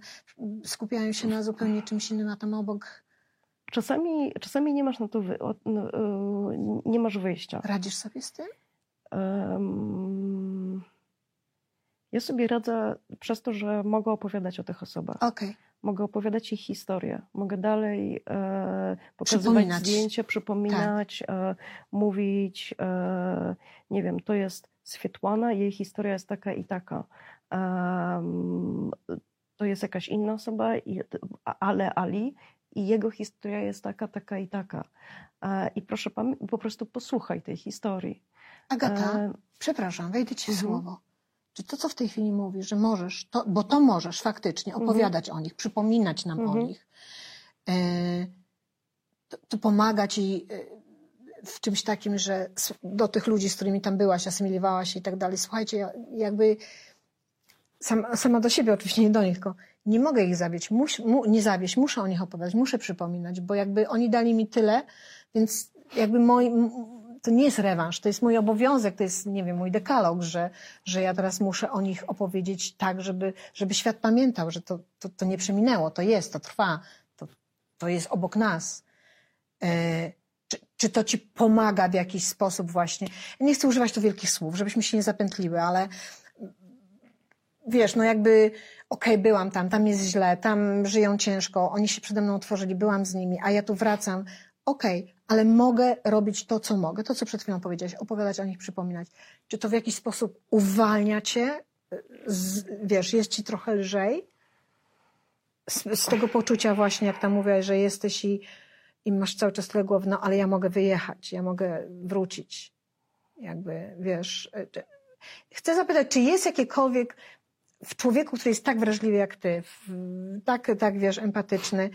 skupiają się na zupełnie czymś innym, a tam obok Czasami, czasami nie masz na to wy, o, n- y, nie masz wyjścia. radzisz sobie z tym? Em, ja sobie radzę przez to, że mogę opowiadać o tych osobach. Okej. Mogę opowiadać ich historię. Mogę dalej e, pokazywać Przypominać. zdjęcia, przypominać, e, mówić. E, nie wiem, to jest Swietłana, jej historia jest taka i taka. To jest jakaś inna osoba, i- ale Ali i jego historia jest taka, taka i taka. E, I proszę po prostu posłuchaj tej historii. Agata, E, przepraszam, wejdę ci w mhm. słowo. Czy to, co w tej chwili mówisz, że możesz, to, bo to możesz faktycznie opowiadać o nich, przypominać nam o Mhm. nich, e, to, to pomaga ci e, w czymś takim, że do tych ludzi, z którymi tam byłaś, asymilowałaś i tak dalej. Słuchajcie, ja- jakby sama, sama do siebie, oczywiście nie do nich, tylko nie mogę ich Mus, mu, nie zawieść, muszę o nich opowiadać, muszę przypominać, bo jakby oni dali mi tyle, więc jakby mój, m- to nie jest rewanż, to jest mój obowiązek, to jest, nie wiem, mój dekalog, że, że ja teraz muszę o nich opowiedzieć tak, żeby, żeby świat pamiętał, że to, to, to nie przeminęło, to jest, to trwa, to, to jest obok nas. E, czy, czy to ci pomaga w jakiś sposób właśnie? Nie chcę używać tu wielkich słów, żebyśmy się nie zapętliły, ale wiesz, no jakby okej, byłam tam, tam jest źle, tam żyją ciężko, oni się przede mną otworzyli, byłam z nimi, a ja tu wracam. Okej, ale mogę robić to, co mogę, to, co przed chwilą powiedziałaś, opowiadać o nich, przypominać. Czy to w jakiś sposób uwalnia cię? Z, wiesz, jest ci trochę lżej? Z, z tego poczucia właśnie, jak tam mówiłaś, że jesteś i, i masz cały czas tyle głowy, no ale ja mogę wyjechać, ja mogę wrócić. Jakby, wiesz... czy- Chcę zapytać, czy jest jakiekolwiek w człowieku, który jest tak wrażliwy jak ty, tak, tak wiesz, empatyczny,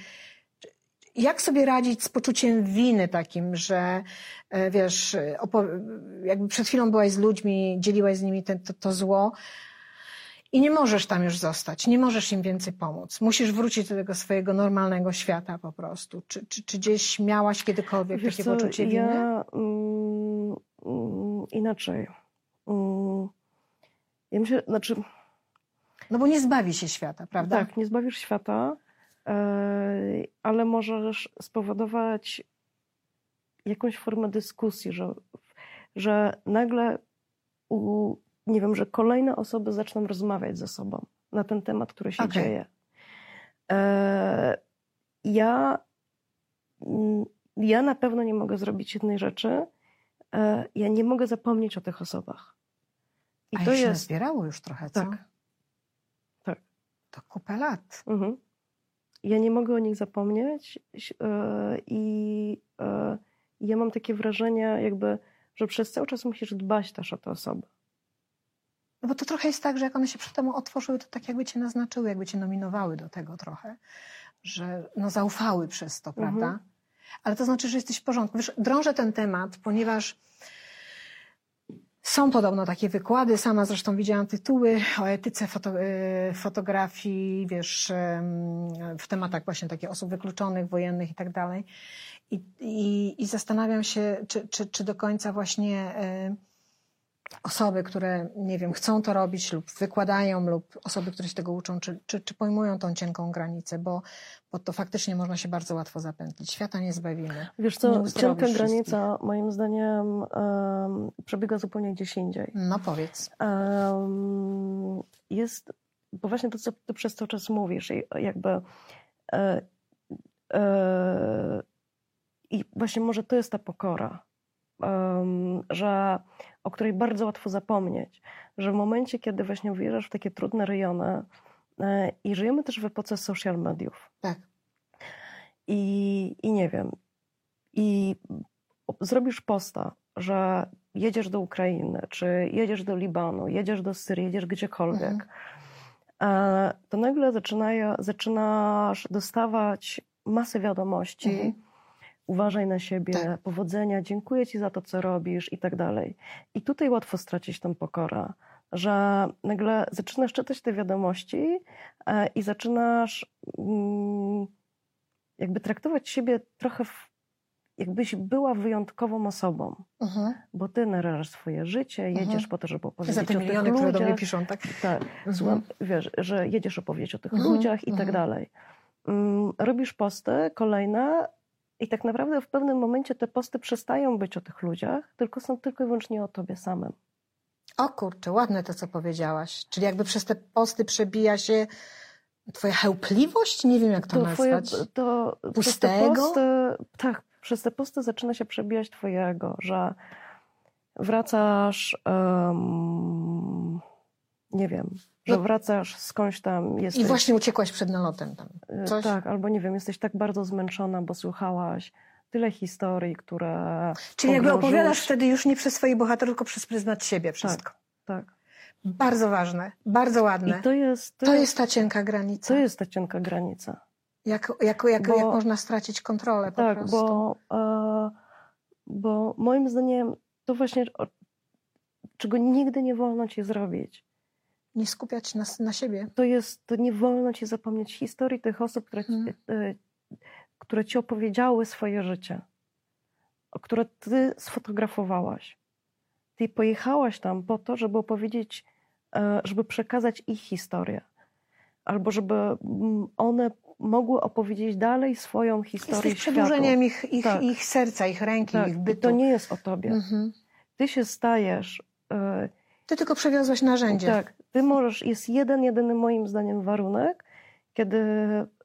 jak sobie radzić z poczuciem winy takim, że e, wiesz, jakby przed chwilą byłaś z ludźmi, dzieliłaś z nimi ten, to, to zło i nie możesz tam już zostać, nie możesz im więcej pomóc. Musisz wrócić do tego swojego normalnego świata po prostu. Czy, czy, czy gdzieś miałaś kiedykolwiek Wiesz takie co, poczucie winy? ja mm, mm, inaczej. Mm, ja myślę, znaczy, No bo nie zbawi się świata, prawda? tak, nie zbawisz świata, ale możesz spowodować jakąś formę dyskusji, że, że nagle u, nie wiem, że kolejne osoby zaczną rozmawiać ze sobą na ten temat, który się Okej. dzieje. E, ja, mm, ja na pewno nie mogę zrobić jednej rzeczy. E, ja nie mogę zapomnieć o tych osobach. I A to się jest. nazbierało już trochę, co? Tak. Tak. To kupę lat. Mhm. Ja nie mogę o nich zapomnieć e, i e, ja mam takie wrażenie, jakby, że przez cały czas musisz dbać też o te osoby. No bo to trochę jest tak, że jak one się przed tobą otworzyły, to tak jakby cię naznaczyły, jakby cię nominowały do tego trochę, że no zaufały przez to, Mhm. prawda? Ale to znaczy, że jesteś w porządku. Wiesz, drążę ten temat, ponieważ są podobno takie wykłady, sama zresztą widziałam tytuły o etyce foto, y, fotografii, wiesz, w tematach właśnie takich osób wykluczonych, wojennych i tak dalej. I, zastanawiam się, czy, czy, czy do końca właśnie osoby, które, nie wiem, chcą to robić lub wykładają, lub osoby, które się tego uczą, czy, czy, czy pojmują tą cienką granicę, bo, bo to faktycznie można się bardzo łatwo zapętlić. Świata nie zbawimy. Wiesz co, cienka wszystkich. granica moim zdaniem em, przebiega zupełnie gdzieś indziej. No powiedz. Em, jest, bo właśnie to, co ty przez cały czas mówisz, i jakby e, e, i właśnie może to jest ta pokora, że, o której bardzo łatwo zapomnieć, że w momencie, kiedy właśnie wjeżdżasz w takie trudne rejony e, i żyjemy też w epoce social mediów, Tak. i, i nie wiem, i zrobisz posta, że jedziesz do Ukrainy, czy jedziesz do Libanu, jedziesz do Syrii, jedziesz gdziekolwiek, Mhm. e, to nagle zaczynasz dostawać masę wiadomości. Mhm. Uważaj na siebie, Tak. powodzenia, dziękuję ci za to, co robisz i tak dalej. I tutaj łatwo stracić tę pokorę, że nagle zaczynasz czytać te wiadomości e, i zaczynasz mm, jakby traktować siebie trochę, w, jakbyś była wyjątkową osobą, Mhm. bo ty narażasz swoje życie, jedziesz Mhm. po to, żeby Za opowiedzieć te o tych miliony, które do mnie ludziach. piszą, tak? Tak, Mhm. słucham, wiesz, że jedziesz opowiedzieć o tych Mhm, ludziach i tak mhm. dalej. Mm, Robisz posty kolejne i tak naprawdę w pewnym momencie te posty przestają być o tych ludziach, tylko są tylko i wyłącznie o tobie samym. O kurczę, ładne to, co powiedziałaś. Czyli jakby przez te posty przebija się twoja chełpliwość? Nie wiem, jak to, twoje, nazwać. to przez te Pustego? posty, tak, przez te posty zaczyna się przebijać twojego, że wracasz, em, nie wiem, że No- wracasz skądś tam, jesteś I właśnie uciekłaś przed nalotem tam. Y, Coś? Tak, albo nie wiem, jesteś tak bardzo zmęczona, bo słuchałaś tyle historii, które. Czyli jakby opowiadasz wtedy już nie przez swoich bohaterów, tylko przez pryzmat siebie wszystko. Tak. Bardzo ważne, bardzo ładne. I to jest. To jest ta cienka granica. to jest ta cienka granica. Jak, jak, jak, Bo- jak można stracić kontrolę po Tak, prostu. bo, e, bo moim zdaniem to właśnie, czego nigdy nie wolno ci zrobić, Nie skupiać na, na siebie. to jest, to nie wolno ci zapomnieć historii tych osób, które, ci- e, które ci opowiedziały swoje życie. które ty sfotografowałaś. Ty pojechałaś tam po to, żeby opowiedzieć, e, żeby przekazać ich historię. Albo żeby one mogły opowiedzieć dalej swoją historię Jesteś przedłużeniem ich, ich, Tak. ich serca, ich ręki, Tak, ich i bytu. to nie jest o tobie. Mhm. Ty się stajesz e, Ty tylko przewiozłeś narzędzie. Tak, ty możesz, jest jeden, jedyny moim zdaniem warunek, kiedy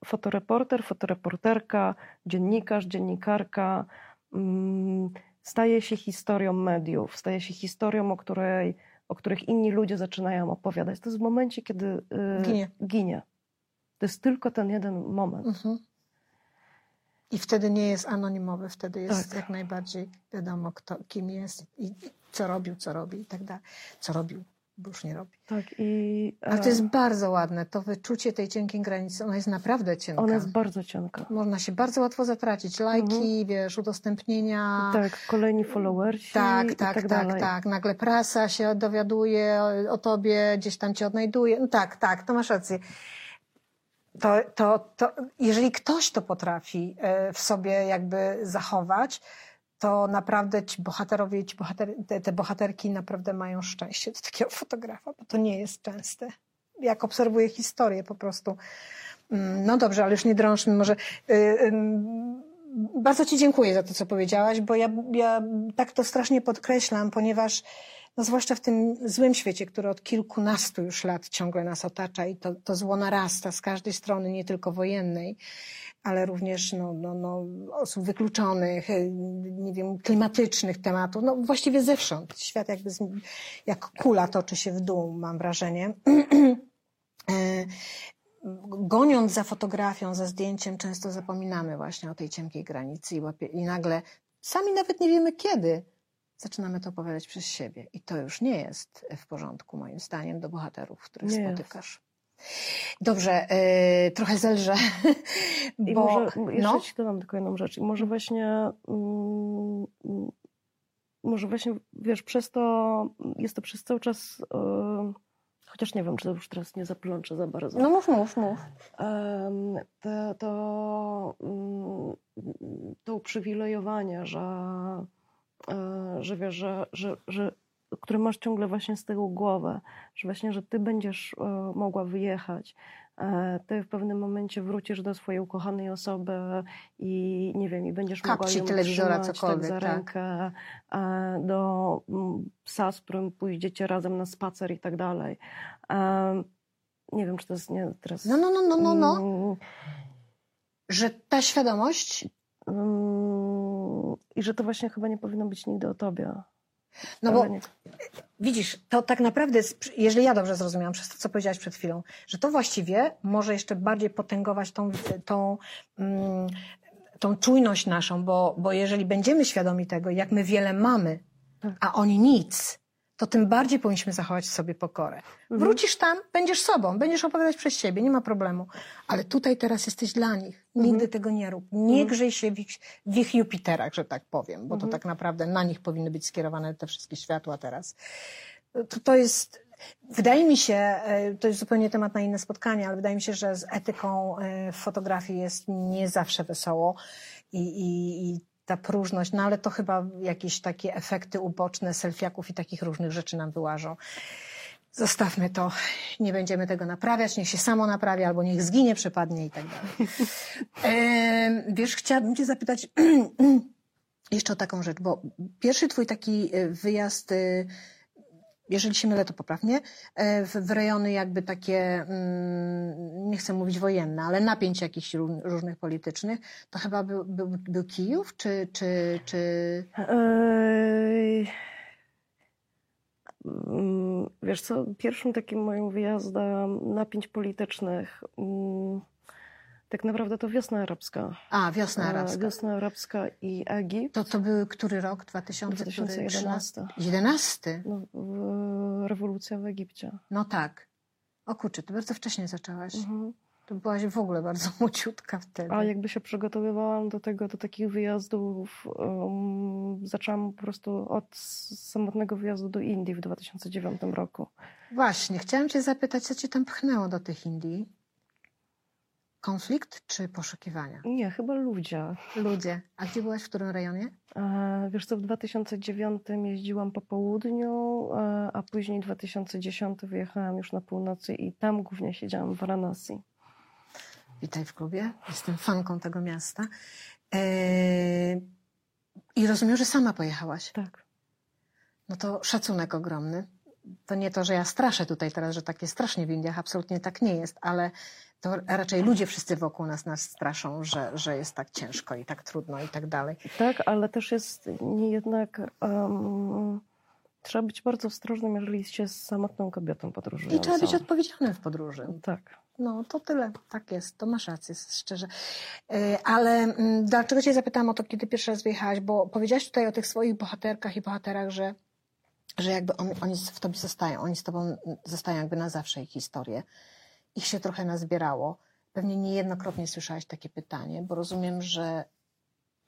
fotoreporter, fotoreporterka, dziennikarz, dziennikarka mm, staje się historią mediów, staje się historią, o, której, o których inni ludzie zaczynają opowiadać. To jest w momencie, kiedy y, Ginie. ginie. To jest tylko ten jeden moment. Mhm. I wtedy nie jest anonimowy, wtedy jest Tak. jak najbardziej wiadomo, kto, kim jest i i co robił, co robi i tak dalej. Co robił, bo już nie robi. Tak, i Ale to jest e, bardzo ładne, to wyczucie tej cienkiej granicy, ona jest naprawdę cienka. ona jest bardzo cienka. Można się bardzo łatwo zatracić. Lajki, wiesz, udostępnienia. Tak, kolejni followersi Tak, tak, tak, tak, tak. Nagle prasa się dowiaduje o, o tobie, gdzieś tam cię odnajduje. No tak, tak, to masz rację. To, to, to, jeżeli ktoś to potrafi e, w sobie jakby zachować, to naprawdę ci bohaterowie, ci bohater, te, te bohaterki naprawdę mają szczęście do takiego fotografa, bo to nie jest częste. Jak obserwuję historię po prostu. Mm, No dobrze, ale już nie drążmy może. y, Bardzo Ci dziękuję za to, co powiedziałaś, bo ja, ja tak to strasznie podkreślam, ponieważ no zwłaszcza w tym złym świecie, który od kilkunastu już lat ciągle nas otacza i to, to zło narasta z każdej strony, nie tylko wojennej, ale również no, no, no, osób wykluczonych, y, nie wiem, klimatycznych tematów, no właściwie zewsząd. Świat jakby z, jak kula toczy się w dół, mam wrażenie. E, Goniąc za fotografią, za zdjęciem, często zapominamy właśnie o tej cienkiej granicy i, łapie, i nagle, sami nawet nie wiemy kiedy, zaczynamy to opowiadać przez siebie. I to już nie jest w porządku, moim zdaniem, do bohaterów, których Nie spotykasz. Dobrze, y, trochę zelżę, I bo może jeszcze no, ci dodam tylko jedną rzecz. I może właśnie, mm, mm, może właśnie, wiesz, przez to, jest to przez cały czas, e, chociaż nie wiem, czy to już teraz nie zaplączę za bardzo. no mów, mów, mów. To, to, mm, to uprzywilejowanie, że, e, że wiesz, że, że, że które masz ciągle właśnie z tyłu głowę, że właśnie, że ty będziesz e, mogła wyjechać, e, ty w pewnym momencie wrócisz do swojej ukochanej osoby i nie wiem, i będziesz mogła ją trzymać tak za tak. rękę, e, do mm, psa, z którym pójdziecie razem na spacer i tak dalej. Nie wiem, czy to jest nie, teraz... No, no, no, no, no, no. Mm, Że ta świadomość, mm, I że to właśnie chyba nie powinno być nigdy o tobie. No bo Widzisz, to tak naprawdę, jeżeli ja dobrze zrozumiałam przez to, co powiedziałaś przed chwilą, że to właściwie może jeszcze bardziej potęgować tą, tą, mm, tą czujność naszą, bo, bo jeżeli będziemy świadomi tego, jak my wiele mamy, Tak. a oni nic, to tym bardziej powinniśmy zachować w sobie pokorę. Mhm. Wrócisz tam, będziesz sobą, będziesz opowiadać przez siebie, nie ma problemu. Ale tutaj teraz jesteś dla nich. Nigdy Mhm. tego nie rób. Nie grzej się w ich, w ich Jupiterach, że tak powiem, bo Mhm. to tak naprawdę na nich powinny być skierowane te wszystkie światła teraz to, to jest, wydaje mi się, e, to jest zupełnie temat na inne spotkanie, ale wydaje mi się, że z etyką e, w fotografii jest nie zawsze wesoło i, i, i ta próżność, no ale to chyba jakieś takie efekty uboczne selfiaków i takich różnych rzeczy nam wyłażą. Zostawmy to, nie będziemy tego naprawiać, niech się samo naprawia, albo niech zginie, przepadnie i tak dalej. Em, Wiesz, chciałabym cię zapytać jeszcze o taką rzecz, bo pierwszy twój taki e, wyjazd, e, jeżeli się mylę, to poprawnie, e, w, rejony jakby takie, mm, nie chcę mówić wojenne, ale napięć jakichś ró- różnych politycznych, to chyba był, był, był Kijów, czy, czy, czy... Mm, Wiesz co, pierwszym takim moim wyjazdem napięć politycznych, mm, tak naprawdę to wiosna arabska. A, wiosna E, arabska. Wiosna arabska i Egipt. To, to był który rok? 2000, 2011. 11. No, rewolucja w Egipcie. No tak. O kurczę, to bardzo wcześnie zaczęłaś. Mhm. To byłaś w ogóle bardzo młodziutka wtedy. A jakby się przygotowywałam do tego, do takich wyjazdów, um, zaczęłam po prostu od samotnego wyjazdu do Indii w 2009 roku. Właśnie, chciałam cię zapytać, co cię tam pchnęło do tych Indii? Konflikt czy poszukiwania? Nie, chyba ludzie. Ludzie. A gdzie byłaś, w którym rejonie? E, Wiesz co, w 2009 jeździłam po południu, e, a później w 2010 wyjechałam już na północy i tam głównie siedziałam w Varanasi. Witaj w klubie. Jestem fanką tego miasta. Eee, I rozumiem, że sama pojechałaś. Tak. No to szacunek ogromny. To nie to, że ja straszę tutaj teraz, że tak jest strasznie w Indiach. Absolutnie tak nie jest, ale to raczej ludzie wszyscy wokół nas nas straszą, że, że jest tak ciężko i tak trudno i tak dalej. Tak, ale też jest jednak. em, trzeba być bardzo ostrożnym, jeżeli się z samotną kobietą podróżującą. I trzeba być odpowiedzialnym w podróży. Tak. No, to tyle. Tak jest. To masz rację, szczerze. E, Ale mm, dlaczego cię zapytałam o to, kiedy pierwszy raz wyjechałaś? Bo powiedziałaś tutaj o tych swoich bohaterkach i bohaterach, że, że jakby on, oni w tobie zostają. Oni z tobą zostają jakby na zawsze ich historię. Ich się trochę nazbierało. Pewnie niejednokrotnie słyszałaś takie pytanie, bo rozumiem, że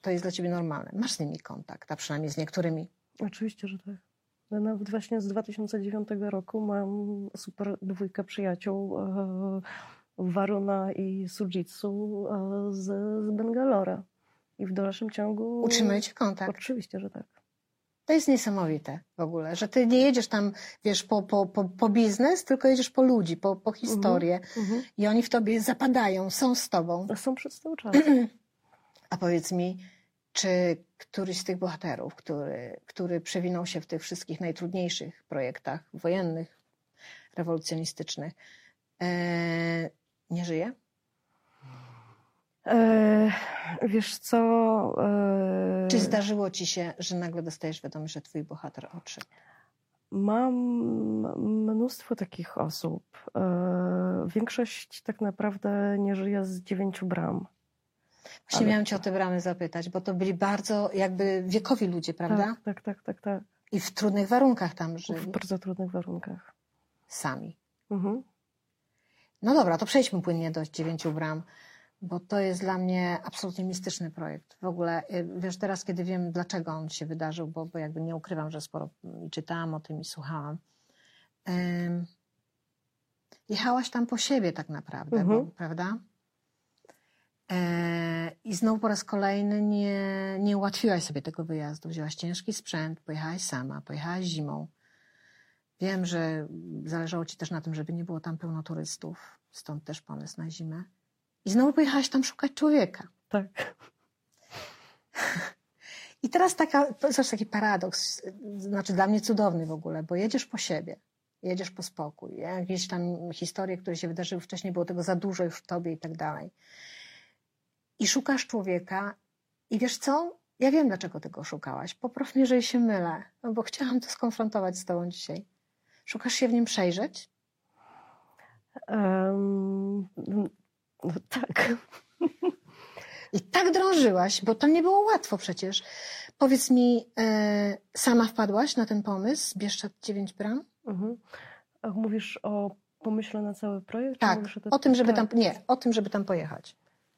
to jest dla ciebie normalne. Masz z nimi kontakt, a przynajmniej z niektórymi. Oczywiście, że tak. No Nawet właśnie z 2009 roku mam super dwójkę przyjaciół e, Waruna i Sujitsu e, z, z Bangalore. I w dalszym ciągu. Utrzymujecie kontakt. Oczywiście, że tak. To jest niesamowite w ogóle, że ty nie jedziesz tam, wiesz, po, po, po, po biznes, tylko jedziesz po ludzi, po, po historię Mhm. i oni w tobie zapadają, są z tobą. A Są przez cały czas. A powiedz mi, czy któryś z tych bohaterów, który, który przewinął się w tych wszystkich najtrudniejszych projektach wojennych, rewolucjonistycznych, e, nie żyje? E, wiesz co? E, Czy zdarzyło ci się, że nagle dostajesz wiadomość, że twój bohater odszedł? Mam mnóstwo takich osób. E, większość tak naprawdę nie żyje z dziewięciu bram. Właśnie Ale- miałam cię o te bramy zapytać, bo to byli bardzo jakby wiekowi ludzie, prawda? Tak, tak, tak, tak, tak. I w trudnych warunkach tam W żyli bardzo trudnych warunkach. sami. Mhm. No dobra, to przejdźmy płynnie do dziewięciu bram, bo to jest dla mnie absolutnie mistyczny projekt. W ogóle, y, wiesz, teraz kiedy wiem, dlaczego on się wydarzył, bo, bo jakby nie ukrywam, że sporo mm, czytałam o tym i słuchałam. Ym, jechałaś tam po siebie tak naprawdę, Mhm. bo, prawda? E, I znowu po raz kolejny nie, nie ułatwiłaś sobie tego wyjazdu. Wzięłaś ciężki sprzęt, pojechałaś sama, pojechałaś zimą. Wiem, że zależało ci też na tym, żeby nie było tam pełno turystów, stąd też pomysł na zimę. I znowu pojechałaś tam szukać człowieka. Tak. I teraz taka, jest taki paradoks, znaczy dla mnie cudowny w ogóle, bo jedziesz po siebie, jedziesz po spokój, jakieś tam historie, które się wydarzyły wcześniej, było tego za dużo już w tobie i tak dalej. I szukasz człowieka i wiesz co? Ja wiem, dlaczego tego szukałaś. Popraw mnie, jeżeli się mylę, no bo chciałam to skonfrontować z tobą dzisiaj. Szukasz się w nim przejrzeć? Em, no tak. I tak drążyłaś, bo to nie było łatwo przecież. Powiedz mi, e, sama wpadłaś na ten pomysł, Bieszczad 9 bram? Mhm. A mówisz o pomyśle na cały projekt? Tak, mówisz o, tym, żeby tak. tam, nie, o tym, żeby tam pojechać.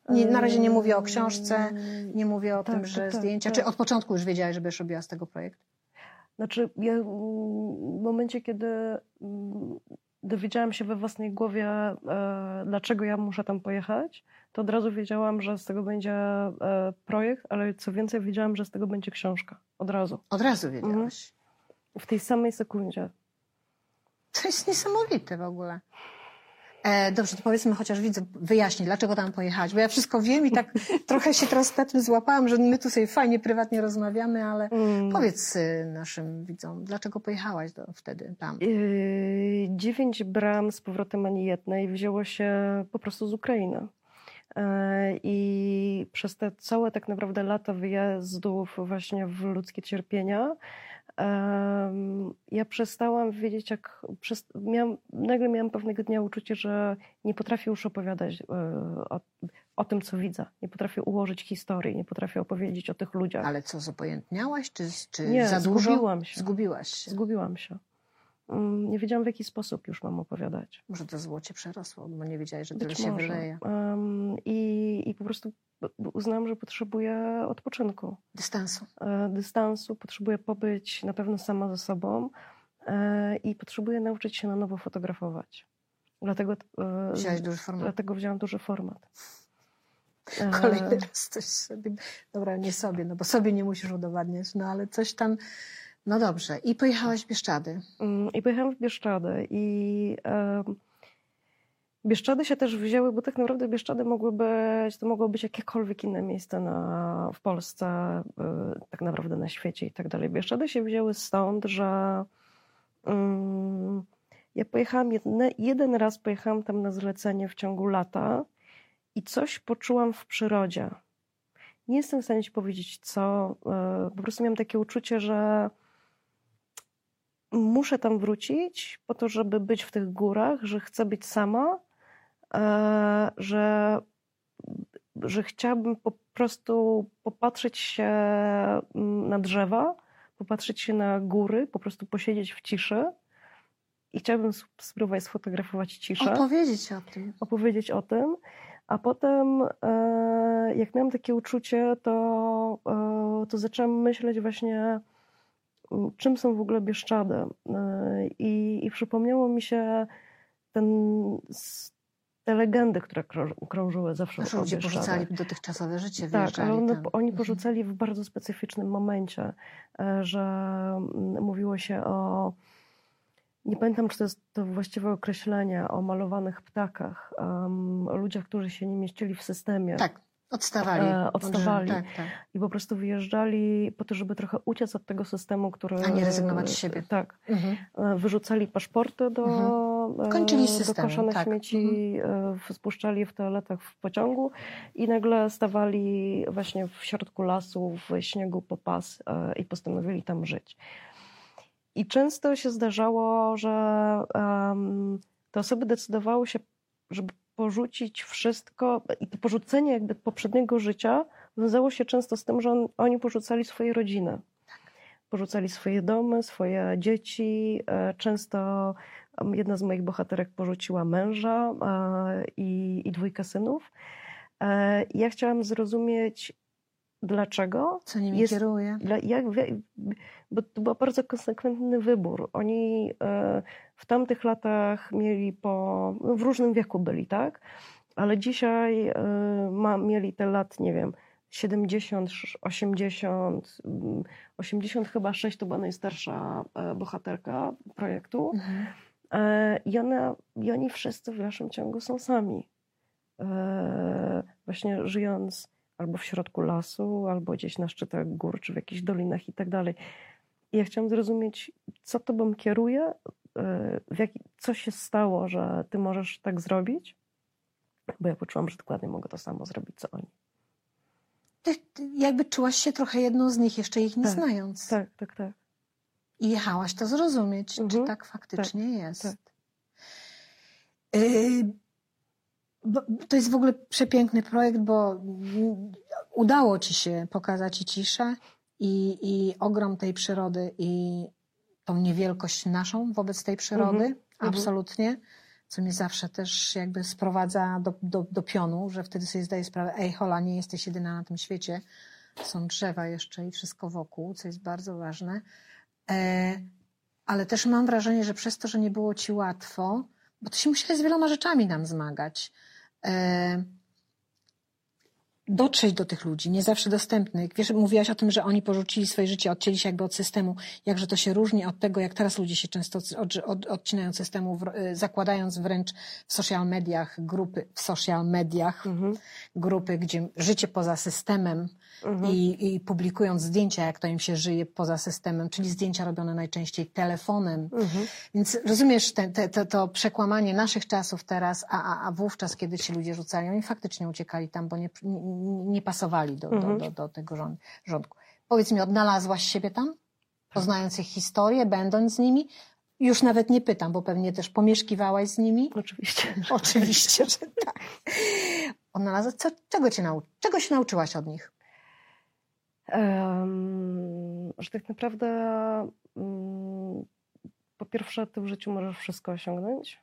Nie, na razie nie mówię o książce, nie mówię o tak, tym, że tak, zdjęcia, tak. czy od początku już wiedziałaś, że będziesz robiła z tego projekt? Znaczy, ja mm, w momencie, kiedy mm, dowiedziałam się we własnej głowie, e, dlaczego ja muszę tam pojechać, to od razu wiedziałam, że z tego będzie e, projekt, ale co więcej, wiedziałam, że z tego będzie książka. Od razu. Od razu wiedziałaś. W tej samej sekundzie. To jest niesamowite w ogóle. E, dobrze, to powiedzmy chociaż widzę, wyjaśnij, dlaczego tam pojechać, bo ja wszystko wiem i tak trochę się teraz na tym złapałam, że my tu sobie fajnie, prywatnie rozmawiamy, ale Mm. powiedz y, naszym widzom, dlaczego pojechałaś do, wtedy tam? Yy, Dziewięć bram z powrotem ani jednej wzięło się po prostu z Ukrainy. Yy, I przez te całe tak naprawdę lata wyjazdów właśnie w ludzkie cierpienia, ja przestałam wiedzieć, jak. Przez, miałam, nagle miałam pewnego dnia uczucie, że nie potrafię już opowiadać yy, o, o tym, co widzę. Nie potrafię ułożyć historii, nie potrafię opowiedzieć o tych ludziach. Ale co, zobojętniałaś, czy, czy Nie, za dużo? zgubiłam się. Zgubiłaś się. Zgubiłam się. Mm, Nie wiedziałam, w jaki sposób już mam opowiadać. Może to zło cię przerosło, bo nie wiedziałeś, że tyle się może. wyleje. Em, I, I po prostu uznałam, że potrzebuję odpoczynku, Dystansu. e, dystansu, potrzebuję pobyć na pewno sama ze sobą e, i potrzebuję nauczyć się na nowo fotografować. Dlatego, e, Wziąłeś duży format. dlatego wziąłam duży format. Kolejny raz coś sobie, dobra, nie sobie, no bo sobie nie musisz udowadniać, no ale coś tam, no dobrze. I pojechałaś w Bieszczady. Mm, I pojechałam w Bieszczady i e, Bieszczady się też wzięły, bo tak naprawdę Bieszczady mogły być, to mogło być jakiekolwiek inne miejsce na, w Polsce, e, tak naprawdę na świecie i tak dalej. Bieszczady się wzięły stąd, że mm, ja pojechałam, jedne, jeden raz pojechałam tam na zlecenie w ciągu lata i coś poczułam w przyrodzie. Nie jestem w stanie ci powiedzieć co, e, po prostu miałam takie uczucie, że muszę tam wrócić po to, żeby być w tych górach, że chcę być sama, e, że, że chciałabym po prostu popatrzeć się na drzewa, popatrzeć się na góry, po prostu posiedzieć w ciszy. I chciałabym sp- spróbować sfotografować ciszę Opowiedzieć o tym. opowiedzieć o tym. A potem, e, jak miałam takie uczucie, to, e, to zaczęłam myśleć właśnie, czym są w ogóle Bieszczady. E, I, i przypomniało mi się ten, te legendy, które krąż- krążyły zawsze o ludzie porzucali dotychczasowe życie, Tak, ale one, oni Mhm. porzucali w bardzo specyficznym momencie, e, że mm, mówiło się o. Nie pamiętam, czy to jest to właściwe określenie, o malowanych ptakach, em, o ludziach, którzy się nie mieścili w systemie Tak, odstawali. E, od odstawali. Tak, tak. i po prostu wyjeżdżali po to, żeby trochę uciec od tego systemu, który. A nie rezygnować z siebie. Tak. Mhm. E, Wyrzucali paszporty do, Mhm. Kończyli e, do kosza na tak. śmieci, e, w- spuszczali w toaletach w pociągu i nagle stawali właśnie w środku lasu, w śniegu po pas e, i postanowili tam żyć. I często się zdarzało, że em, te osoby decydowały się, żeby porzucić wszystko i to porzucenie jakby poprzedniego życia wiązało się często z tym, że on, oni porzucali swoje rodziny. Porzucali swoje domy, swoje dzieci. E, Często jedna z moich bohaterek porzuciła męża e, i, i dwójkę synów. E, Ja chciałam zrozumieć, dlaczego. Co nimi Jest- kieruje? Dla, jak, bo to był bardzo konsekwentny wybór. Oni e, w tamtych latach mieli po. No w różnym wieku byli, tak? Ale dzisiaj e, ma, mieli te lat, nie wiem, 70, 80, mm, 80 chyba 6 to była najstarsza e, bohaterka projektu. Mhm. I, one, I oni wszyscy w dalszym ciągu są sami. Właśnie żyjąc albo w środku lasu, albo gdzieś na szczytach gór, czy w jakichś dolinach i tak dalej. I ja chciałam zrozumieć, co tobą kieruje, e, w jaki, co się stało, że ty możesz tak zrobić, bo ja poczułam, że dokładnie mogę to samo zrobić, co oni. Ty, ty jakby czułaś się trochę jedną z nich, jeszcze ich nie Tak, znając. Tak, tak, tak. I jechałaś to zrozumieć, czy Mhm. tak faktycznie jest. tak. Y, to jest w ogóle przepiękny projekt, bo udało ci się pokazać i ciszę, i, i ogrom tej przyrody, i tą niewielkość naszą wobec tej przyrody. Mhm. Absolutnie. Co mnie zawsze też jakby sprowadza do, do, do pionu, że wtedy sobie zdaję sprawę, ej hola, nie jesteś jedyna na tym świecie. Są drzewa jeszcze i wszystko wokół, co jest bardzo ważne. E, ale też mam wrażenie, że przez to, że nie było ci łatwo, bo to się musiałeś z wieloma rzeczami nam zmagać, e, dotrzeć do tych ludzi, nie zawsze dostępnych. Wiesz, mówiłaś o tym, że oni porzucili swoje życie, odcięli się jakby od systemu. Jakże to się różni od tego, jak teraz ludzie się często od, od, odcinają od systemu, w, e, zakładając wręcz w social mediach grupy, w social mediach Mhm. grupy, gdzie życie poza systemem Mhm. i, i publikując zdjęcia, jak to im się żyje poza systemem, czyli zdjęcia robione najczęściej telefonem. Mhm. Więc rozumiesz te, te, to, to przekłamanie naszych czasów teraz, a, a, a wówczas, kiedy ci ludzie rzucali, oni faktycznie uciekali tam, bo nie, nie, nie pasowali do, Mhm. do, do, do tego rząd, rządku. Powiedz mi, odnalazłaś siebie tam? Poznając ich historię, będąc z nimi? Już nawet nie pytam, bo pewnie też pomieszkiwałaś z nimi. Oczywiście. Oczywiście, że tak. Odnalazłaś, co, czego, cię nau, czego się nauczyłaś od nich? Em, że tak naprawdę mm, po pierwsze ty w życiu możesz wszystko osiągnąć.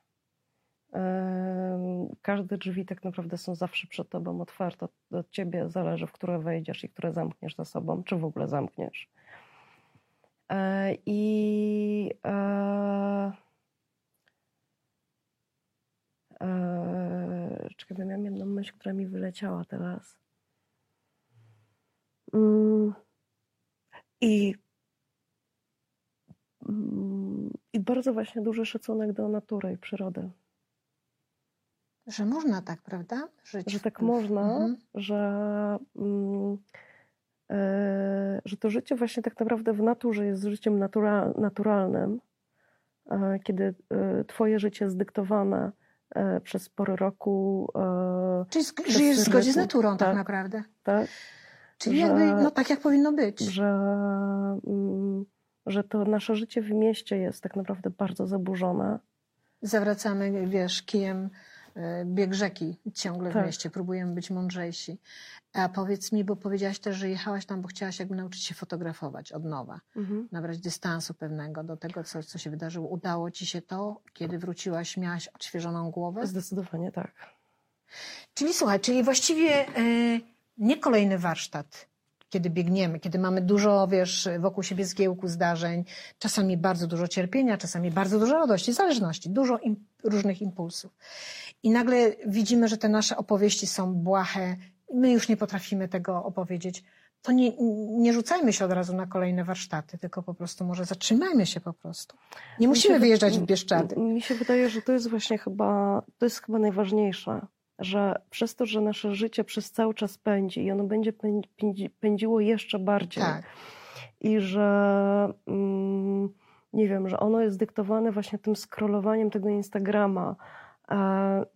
Każde drzwi tak naprawdę są zawsze przed tobą otwarte. Od- ciebie zależy, w które wejdziesz i które zamkniesz za sobą, czy w ogóle zamkniesz. E, I e, myśl, która mi wyleciała teraz. Mm. I, mm, I bardzo właśnie duży szacunek do natury i przyrody. Że można tak, prawda? Żyć Że tak można, Mhm. że, mm, e, że to życie właśnie tak naprawdę w naturze jest życiem natura, naturalnym, e, kiedy e, twoje życie jest dyktowane przez pory roku, Czyli żyjesz w zgodzie z naturą tak, Tak. naprawdę. tak? Czyli Że- jakby, no tak jak powinno być. że, mm, że to nasze życie w mieście jest tak naprawdę bardzo zaburzone. Zawracamy, wiesz, kijem bieg rzeki ciągle w Tak. mieście. Próbujemy być mądrzejsi. A powiedz mi, bo powiedziałaś też, że jechałaś tam, bo chciałaś jakby nauczyć się fotografować od nowa. Mhm. Nabrać dystansu pewnego do tego, co, co się wydarzyło. Udało ci się to? Kiedy wróciłaś, miałaś odświeżoną głowę? Zdecydowanie tak. Czyli słuchaj, czyli właściwie y, nie kolejny warsztat, kiedy biegniemy, kiedy mamy dużo, wiesz, wokół siebie zgiełku zdarzeń, czasami bardzo dużo cierpienia, czasami bardzo dużo radości, zależności, dużo im, różnych impulsów. I nagle widzimy, że te nasze opowieści są błahe, my już nie potrafimy tego opowiedzieć. To nie, nie rzucajmy się od razu na kolejne warsztaty, tylko po prostu może zatrzymajmy się po prostu. Nie musimy wy- wyjeżdżać w Bieszczady. Mi się wydaje, że to jest właśnie chyba, to jest chyba najważniejsze, że przez to, że nasze życie przez cały czas pędzi i ono będzie pędzi, pędzi, pędziło jeszcze bardziej Tak. i że mm, nie wiem, że ono jest dyktowane właśnie tym scrollowaniem tego Instagrama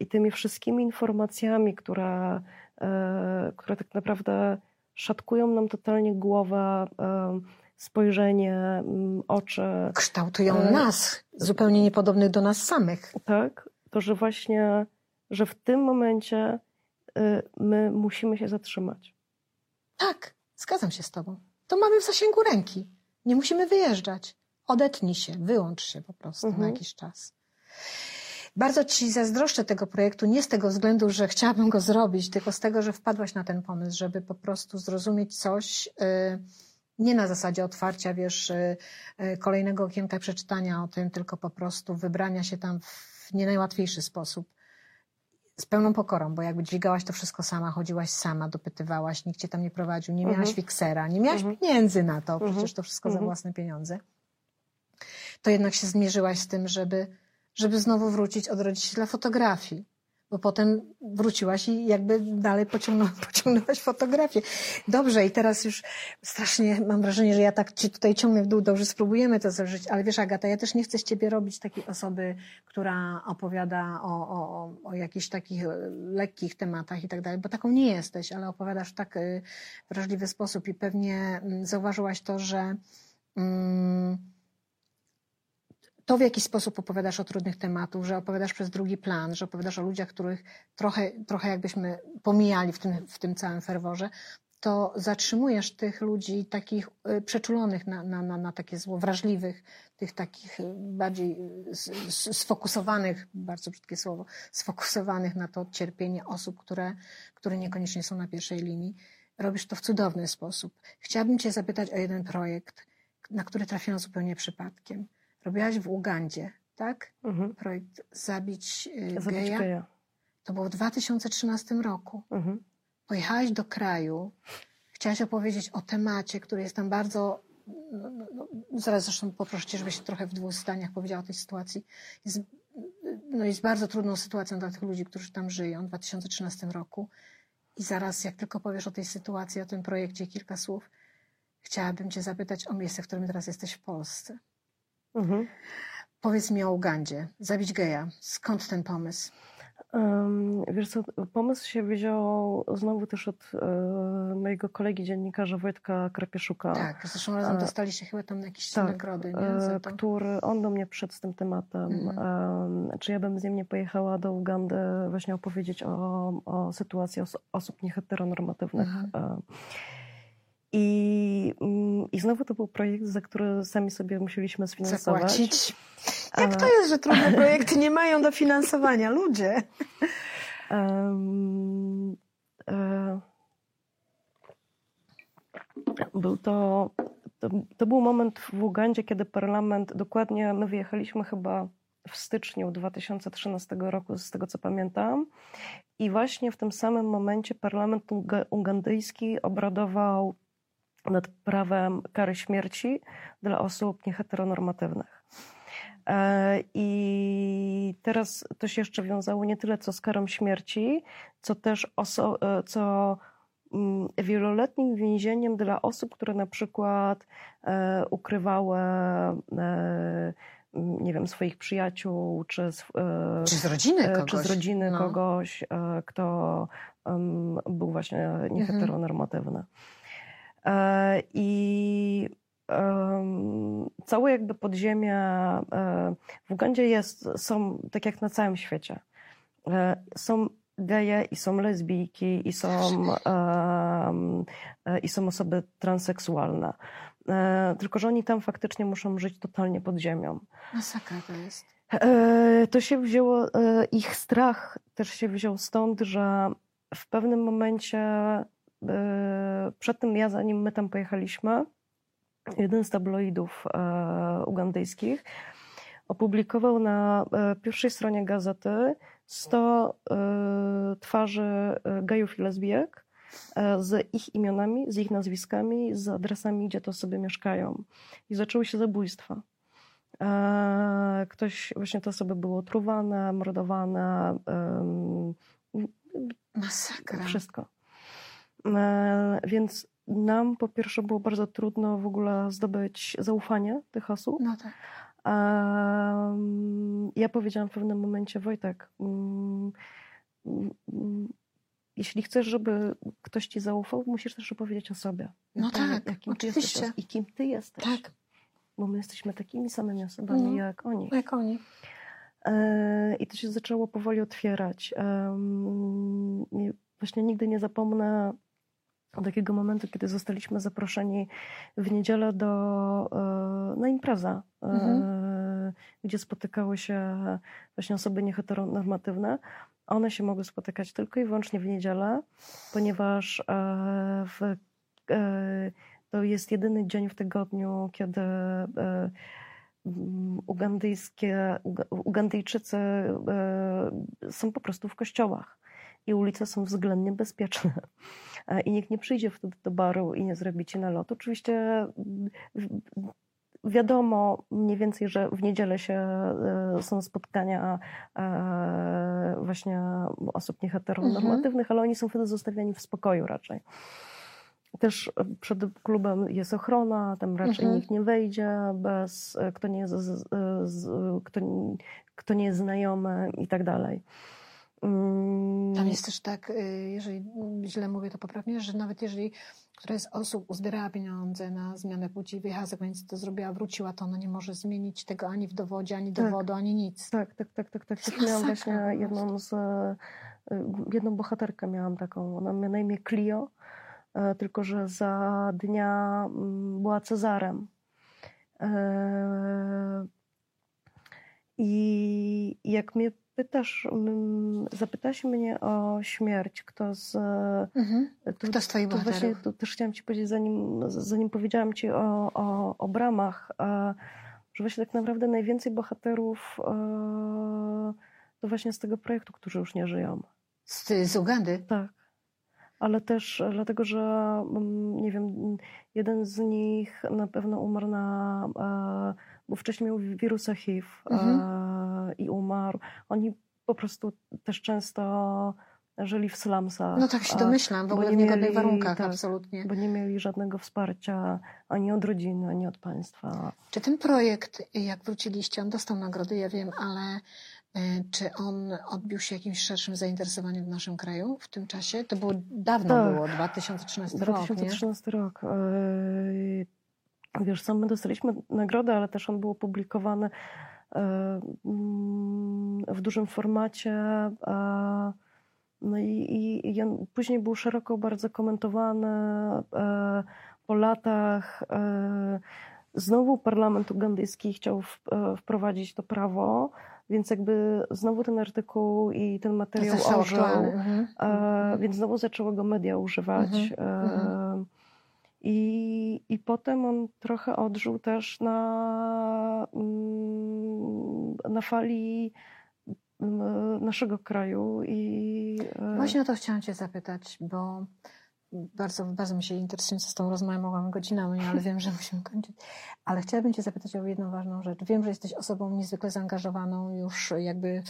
i tymi wszystkimi informacjami, które, e, które tak naprawdę szatkują nam totalnie głowę, e, spojrzenie, oczy, Kształtują E, nas, zupełnie niepodobnych do nas samych. tak, to że właśnie, że w tym momencie y, my musimy się zatrzymać. Tak, zgadzam się z tobą. To mamy w zasięgu ręki. Nie musimy wyjeżdżać. Odetnij się, wyłącz się po prostu na Mhm. jakiś czas. Bardzo ci zazdroszczę tego projektu, nie z tego względu, że chciałabym go zrobić, tylko z tego, że wpadłaś na ten pomysł, żeby po prostu zrozumieć coś y, nie na zasadzie otwarcia, wiesz, y, y, kolejnego okienka przeczytania o tym, tylko po prostu wybrania się tam w nie najłatwiejszy sposób z pełną pokorą, bo jakby dźwigałaś to wszystko sama, chodziłaś sama, dopytywałaś, nikt cię tam nie prowadził, nie miałaś Mhm. fiksera, nie miałaś Mhm. pieniędzy na to, Mhm. przecież to wszystko za Mhm. własne pieniądze. To jednak się zmierzyłaś z tym, żeby, żeby znowu wrócić, odrodzić się dla fotografii. Bo potem wróciłaś i jakby dalej pociągnęła, pociągnęłaś fotografię. Dobrze, i teraz już strasznie mam wrażenie, że ja tak ci tutaj ciągnę w dół, dobrze spróbujemy to zażyć, ale wiesz Agata, ja też nie chcę z ciebie robić takiej osoby, która opowiada o, o, o, o jakichś takich e, lekkich tematach i tak dalej, bo taką nie jesteś, ale opowiadasz w tak e, wrażliwy sposób i pewnie mm, zauważyłaś to, że mm, to, w jaki sposób opowiadasz o trudnych tematach, że opowiadasz przez drugi plan, że opowiadasz o ludziach, których trochę, trochę jakbyśmy pomijali w tym, w tym całym ferworze, to zatrzymujesz tych ludzi takich y, przeczulonych na, na, na, na takie zło, wrażliwych, tych takich y, bardziej y, sfokusowanych, bardzo brzydkie słowo, sfokusowanych na to cierpienie osób, które, które niekoniecznie są na pierwszej linii. Robisz to w cudowny sposób. Chciałabym Cię zapytać o jeden projekt, na który trafiłam zupełnie przypadkiem. Robiłaś w Ugandzie, tak? Mhm. Projekt Zabić y, Zabić geja. geja. To było w 2013 roku. Mhm. Pojechałaś do kraju, chciałaś opowiedzieć o temacie, który jest tam bardzo. No, no, no, zaraz zresztą poproszę cię, żebyś trochę w dwóch zdaniach powiedziała o tej sytuacji. Jest, no, jest bardzo trudną sytuacją dla tych ludzi, którzy tam żyją w 2013 roku. I zaraz, jak tylko powiesz o tej sytuacji, o tym projekcie kilka słów, chciałabym cię zapytać o miejsce, w którym teraz jesteś w Polsce. Mhm. Powiedz mi o Ugandzie. Zabić geja. Skąd ten pomysł? Em, Wiesz co, pomysł się wziął znowu też od e, mojego kolegi dziennikarza Wojtka Krapieszuka. Tak, zresztą razem E, dostaliście chyba tam jakieś tak, nagrody, nie? e, który on do mnie przyszedł z tym tematem, Mhm. czy ja bym z nim nie pojechała do Ugandy właśnie opowiedzieć o, o sytuacji os- osób nieheteronormatywnych. Mhm. E, I, mm, I znowu to był projekt, za który sami sobie musieliśmy sfinansować. Zapłacić. Jak to jest, że trudne projekty nie mają dofinansowania? Ludzie. E, Był to, to, to był moment w Ugandzie, kiedy parlament, dokładnie my wyjechaliśmy chyba w styczniu 2013 roku, z tego co pamiętam. I właśnie w tym samym momencie parlament ugandyjski obradował nad prawem kary śmierci dla osób nieheteronormatywnych. E, I teraz to się jeszcze wiązało nie tyle co z karą śmierci, co też oso- e, co mm, wieloletnim więzieniem dla osób, które na przykład e, ukrywały nie wiem, swoich przyjaciół, czy z, czy z rodziny kogoś, czy z rodziny no. kogoś kto był właśnie nieheteronormatywny. Mhm. I całe jakby podziemie w Ugandzie jest, są tak jak na całym świecie. E, są geje i są lesbijki i są, e, i są osoby transseksualne. E, tylko, że oni tam faktycznie muszą żyć totalnie pod ziemią. Masakra to jest. To się wzięło, ich strach też się wziął stąd, że w pewnym momencie, przed tym ja, zanim my tam pojechaliśmy, jeden z tabloidów e, ugandyjskich opublikował na e, pierwszej stronie gazety 100 e, twarzy gejów i lesbijek z ich imionami, z ich nazwiskami, z adresami, gdzie to sobie mieszkają. I zaczęły się zabójstwa. Ktoś, właśnie te osoby były otruwane, mordowane. Masakra. Wszystko. Więc nam po pierwsze było bardzo trudno w ogóle zdobyć zaufanie tych osób. No tak. Ja powiedziałam w pewnym momencie, Wojtek, um, um, jeśli chcesz, żeby ktoś ci zaufał, musisz też opowiedzieć o sobie. No tak, jakim oczywiście. Ty jesteś, I kim ty jesteś. Tak. Bo my jesteśmy takimi samymi osobami no, jak oni. Jak oni. E, I to się zaczęło powoli otwierać. właśnie nigdy nie zapomnę do takiego momentu, kiedy zostaliśmy zaproszeni w niedzielę do, e, na imprezę, e, mhm. gdzie spotykały się właśnie osoby nieheteronormatywne. One się mogły spotykać tylko i wyłącznie w niedzielę, ponieważ e, w, to jest jedyny dzień w tygodniu, kiedy ugandyjskie, Ugandyjczycy są po prostu w kościołach i ulice są względnie bezpieczne. E, I nikt nie przyjdzie wtedy do baru i nie zrobi ci nalotu. Oczywiście wiadomo mniej więcej, że w niedzielę się e, są spotkania e, właśnie osób nieheteronormatywnych, mhm. ale oni są wtedy zostawiani w spokoju raczej. Też przed klubem jest ochrona, tam raczej mhm. nikt nie wejdzie bez, kto nie jest, kto, kto nie jest znajomy i tak dalej. Mm. Tam jest też tak, y, jeżeli źle mówię, to poprawnie, że nawet jeżeli któraś z osób uzbierała pieniądze na zmianę płci, wyjechała za granicę, to zrobiła, wróciła, to ona nie może zmienić tego ani w dowodzie, ani tak. dowodu, ani nic. Tak, tak, tak, tak. tak. tak miałam właśnie jedną z, y, jedną bohaterkę miałam taką, ona miała na imię Clio, e, tylko że za dnia mm, była Cezarem. E, I jak mnie pytasz, mm, zapytasz mnie o śmierć, kto z... Mhm. To, kto z twoich to właśnie to też chciałam ci powiedzieć, zanim, zanim powiedziałam ci o, o, o bramach, że właśnie tak naprawdę najwięcej bohaterów to właśnie z tego projektu, którzy już nie żyją. Z, z Ugandy? Tak. Ale też dlatego, że mm, nie wiem, jeden z nich na pewno umarł na bo wcześniej miał wirusa HIV mhm. I umarł. Oni po prostu też często żyli w slumsach. No tak się domyślam, w ogóle w niegodnych mieli, warunkach, tak, absolutnie. Bo nie mieli żadnego wsparcia ani od rodziny, ani od państwa. Czy ten projekt, jak wróciliście, on dostał nagrody, ja wiem, ale e, czy on odbił się jakimś szerszym zainteresowaniem w naszym kraju w tym czasie? To było dawno tak. było, 2013 rok. 2013 rok. rok. Wiesz, sam my dostaliśmy nagrodę, ale też on był opublikowany w dużym formacie. E, no i, i, i później był szeroko bardzo komentowany e, po latach. Znowu parlament ugandyjski chciał wprowadzić to prawo, więc jakby znowu ten artykuł i ten materiał ożył, mhm. więc znowu zaczęły go media używać. Mhm. mhm. I, I potem on trochę odżył też na, mm, na fali naszego kraju i e, Właśnie o to chciałam cię zapytać, bo bardzo, bardzo mi się interesuje, co z tą rozmawiam, mogłam godzinami, ale wiem, że musimy kończyć. Ale chciałabym cię zapytać o jedną ważną rzecz. Wiem, że jesteś osobą niezwykle zaangażowaną już jakby y,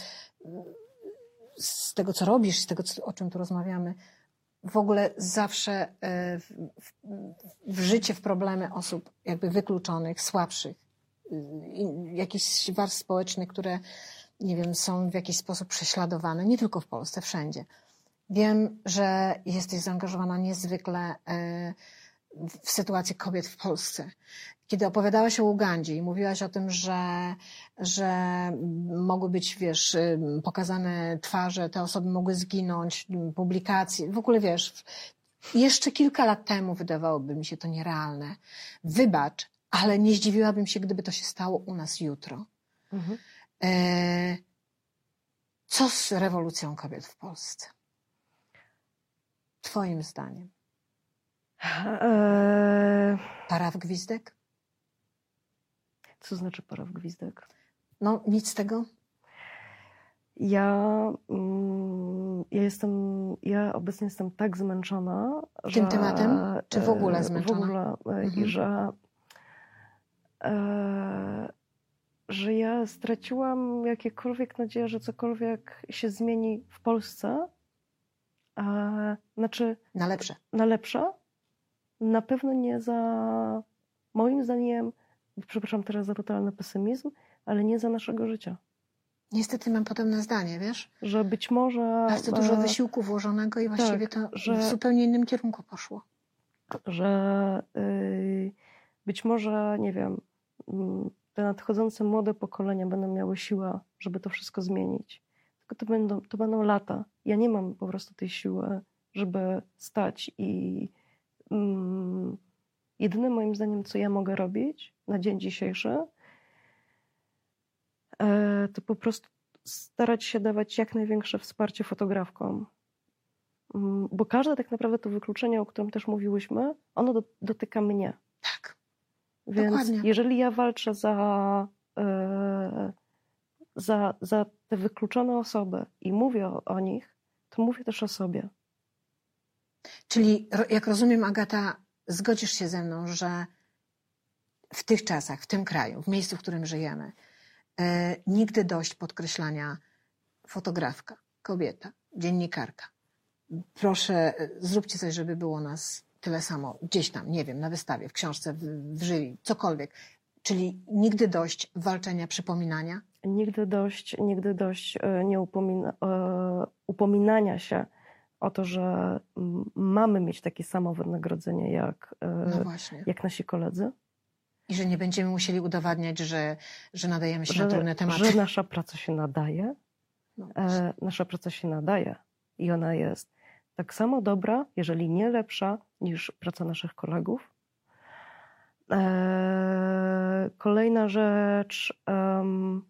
z tego, co robisz, z tego, o czym tu rozmawiamy. W ogóle zawsze y, w, w, w życie, w problemy osób jakby wykluczonych, słabszych, jakichś warstw społecznych, które nie wiem, są w jakiś sposób prześladowane, nie tylko w Polsce, wszędzie. Wiem, że jesteś zaangażowana niezwykle e, w sytuację kobiet w Polsce. Kiedy opowiadałaś o Ugandzie i mówiłaś o tym, że, że mogły być, wiesz, ym, pokazane twarze, te osoby mogły zginąć, publikacje, w ogóle wiesz, jeszcze kilka lat temu wydawałoby mi się to nierealne. Wybacz, ale nie zdziwiłabym się, gdyby to się stało u nas jutro. mhm. E, Co z rewolucją kobiet w Polsce? Twoim zdaniem. E, Para w gwizdek? co znaczy para w gwizdek? No, nic z tego? Ja, mm, ja jestem, ja obecnie jestem tak zmęczona, że... Tym tematem? Czy w ogóle e, zmęczona? W ogóle, e, Mhm. i że, że ja straciłam jakiekolwiek nadzieję, że cokolwiek się zmieni w Polsce. A, znaczy, Na lepsze. na lepsze. Na pewno nie za, moim zdaniem, przepraszam teraz za totalny pesymizm, ale nie za naszego życia. Niestety mam podobne zdanie, wiesz? Że być może. Bardzo dużo e, wysiłku włożonego i właściwie to że- w zupełnie innym kierunku poszło. że y, być może, nie wiem, te nadchodzące młode pokolenia będą miały siłę, żeby to wszystko zmienić. Tylko to będą, to będą lata. Ja nie mam po prostu tej siły, żeby stać i mm, jedyne moim zdaniem, co ja mogę robić na dzień dzisiejszy, e, to po prostu starać się dawać jak największe wsparcie fotografkom. Mm, Bo każde tak naprawdę to wykluczenie, o którym też mówiłyśmy, ono do, dotyka mnie. Więc Dokładnie. jeżeli ja walczę za, e, za, za te wykluczone osoby i mówię o, o nich, to mówię też o sobie. Czyli, jak rozumiem, Agata, zgodzisz się ze mną, że w tych czasach, w tym kraju, w miejscu, w którym żyjemy, e, nigdy dość podkreślania fotografka, kobieta, dziennikarka. Proszę, e, zróbcie coś, żeby było nas tyle samo, gdzieś tam, nie wiem, na wystawie, w książce, w, w cokolwiek. Czyli nigdy dość walczenia, przypominania. Nigdy dość, nigdy dość e, nie upomina, e, upominania się o to, że mamy mieć takie samo wynagrodzenie jak, e, No jak nasi koledzy. I że nie będziemy musieli udowadniać, że, że nadajemy się na trudne tematy. że nasza praca się nadaje. No nasza praca się nadaje i ona jest tak samo dobra, jeżeli nie lepsza niż praca naszych kolegów. E, kolejna rzecz. em,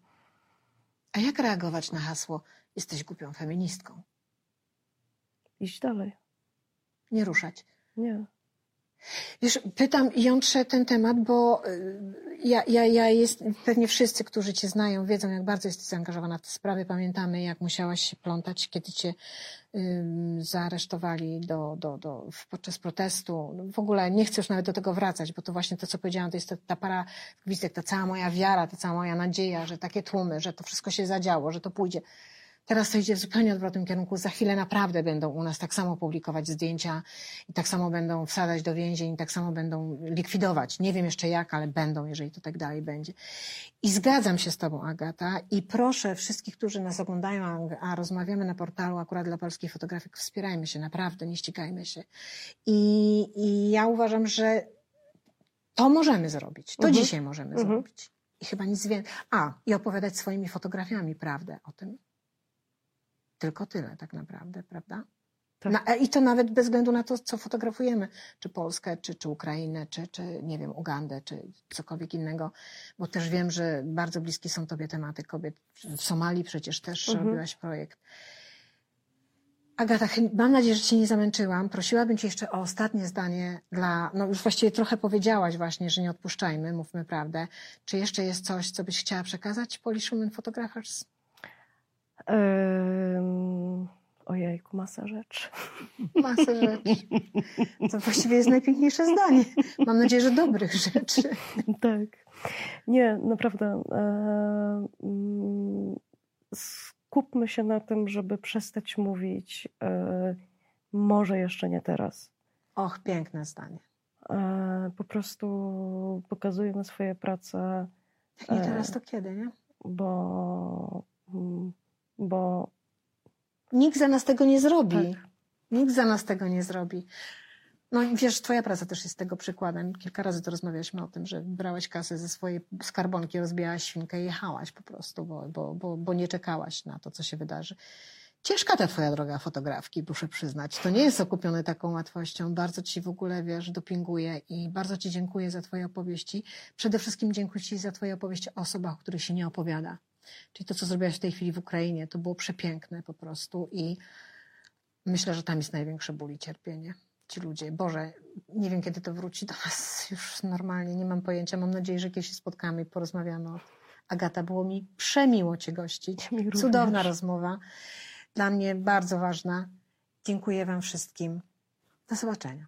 A jak reagować na hasło jesteś głupią feministką? iść dalej. Nie ruszać. Nie. Wiesz, pytam i ten temat, bo y, ja, ja, ja jest, pewnie wszyscy, którzy cię znają, wiedzą, jak bardzo jesteś zaangażowana w te sprawy. Pamiętamy, jak musiałaś się plątać, kiedy cię ym, zaaresztowali do, do, do, podczas protestu. No, W ogóle nie chcę już nawet do tego wracać, bo to właśnie to, co powiedziałam, to jest ta, ta para gwizdek, ta cała moja wiara, ta cała moja nadzieja, że takie tłumy, że to wszystko się zadziało, że to pójdzie. Teraz to idzie w zupełnie odwrotnym kierunku. Za chwilę naprawdę będą u nas tak samo publikować zdjęcia i tak samo będą wsadzać do więzień, i tak samo będą likwidować. Nie wiem jeszcze jak, ale będą, jeżeli to tak dalej będzie. I zgadzam się z Tobą, Agata, i proszę wszystkich, którzy nas oglądają, a, a rozmawiamy na portalu akurat dla polskich fotografik, wspierajmy się, naprawdę, nie ścigajmy się. I, i ja uważam, że to możemy zrobić. To Mhm. dzisiaj możemy Mhm. zrobić. I chyba nic więcej. A, i opowiadać swoimi fotografiami prawdę o tym. Tylko tyle tak naprawdę, prawda? Tak. Na, I to nawet bez względu na to, co fotografujemy, czy Polskę, czy, czy Ukrainę, czy, czy nie wiem, Ugandę, czy cokolwiek innego, bo też wiem, że bardzo bliskie są Tobie tematy kobiet. W Somalii przecież też Mhm. robiłaś projekt. Agata, mam nadzieję, że Cię nie zamęczyłam. Prosiłabym Cię jeszcze o ostatnie zdanie dla, no już właściwie trochę powiedziałaś właśnie, że nie odpuszczajmy, mówmy prawdę. Czy jeszcze jest coś, co byś chciała przekazać Polish Women Photographers? Ym, Ojejku, masa rzeczy. Masę rzeczy. To właściwie jest najpiękniejsze zdanie. Mam nadzieję, że dobrych rzeczy. tak. Nie, naprawdę. Skupmy się na tym, żeby przestać mówić, e, może jeszcze nie teraz. Och, piękne zdanie. E, po prostu pokazujemy swoje prace, Jak nie E. teraz, to kiedy, nie? bo, mm, bo Nikt za nas tego nie zrobi. Tak. Nikt za nas tego nie zrobi. No i wiesz, twoja praca też jest tego przykładem. Kilka razy to rozmawialiśmy o tym, że brałaś kasę ze swojej skarbonki, rozbijałaś świnkę i jechałaś po prostu, bo, bo, bo, bo nie czekałaś na to, co się wydarzy. Ciężka ta twoja droga fotografki, muszę przyznać. To nie jest okupione taką łatwością. Bardzo ci w ogóle, wiesz, dopinguję i bardzo ci dziękuję za twoje opowieści. Przede wszystkim dziękuję ci za twoje opowieści o osobach, o których się nie opowiada. Czyli to, co zrobiłaś w tej chwili w Ukrainie, to było przepiękne po prostu i myślę, że tam jest największe ból i cierpienie. Ci ludzie, Boże, nie wiem, kiedy to wróci do nas już normalnie, nie mam pojęcia. Mam nadzieję, że kiedyś się spotkamy i porozmawiamy. o- Agata, było mi przemiło Cię gościć. Mi również. Cudowna rozmowa. Dla mnie bardzo ważna. Dziękuję Wam wszystkim. Do zobaczenia.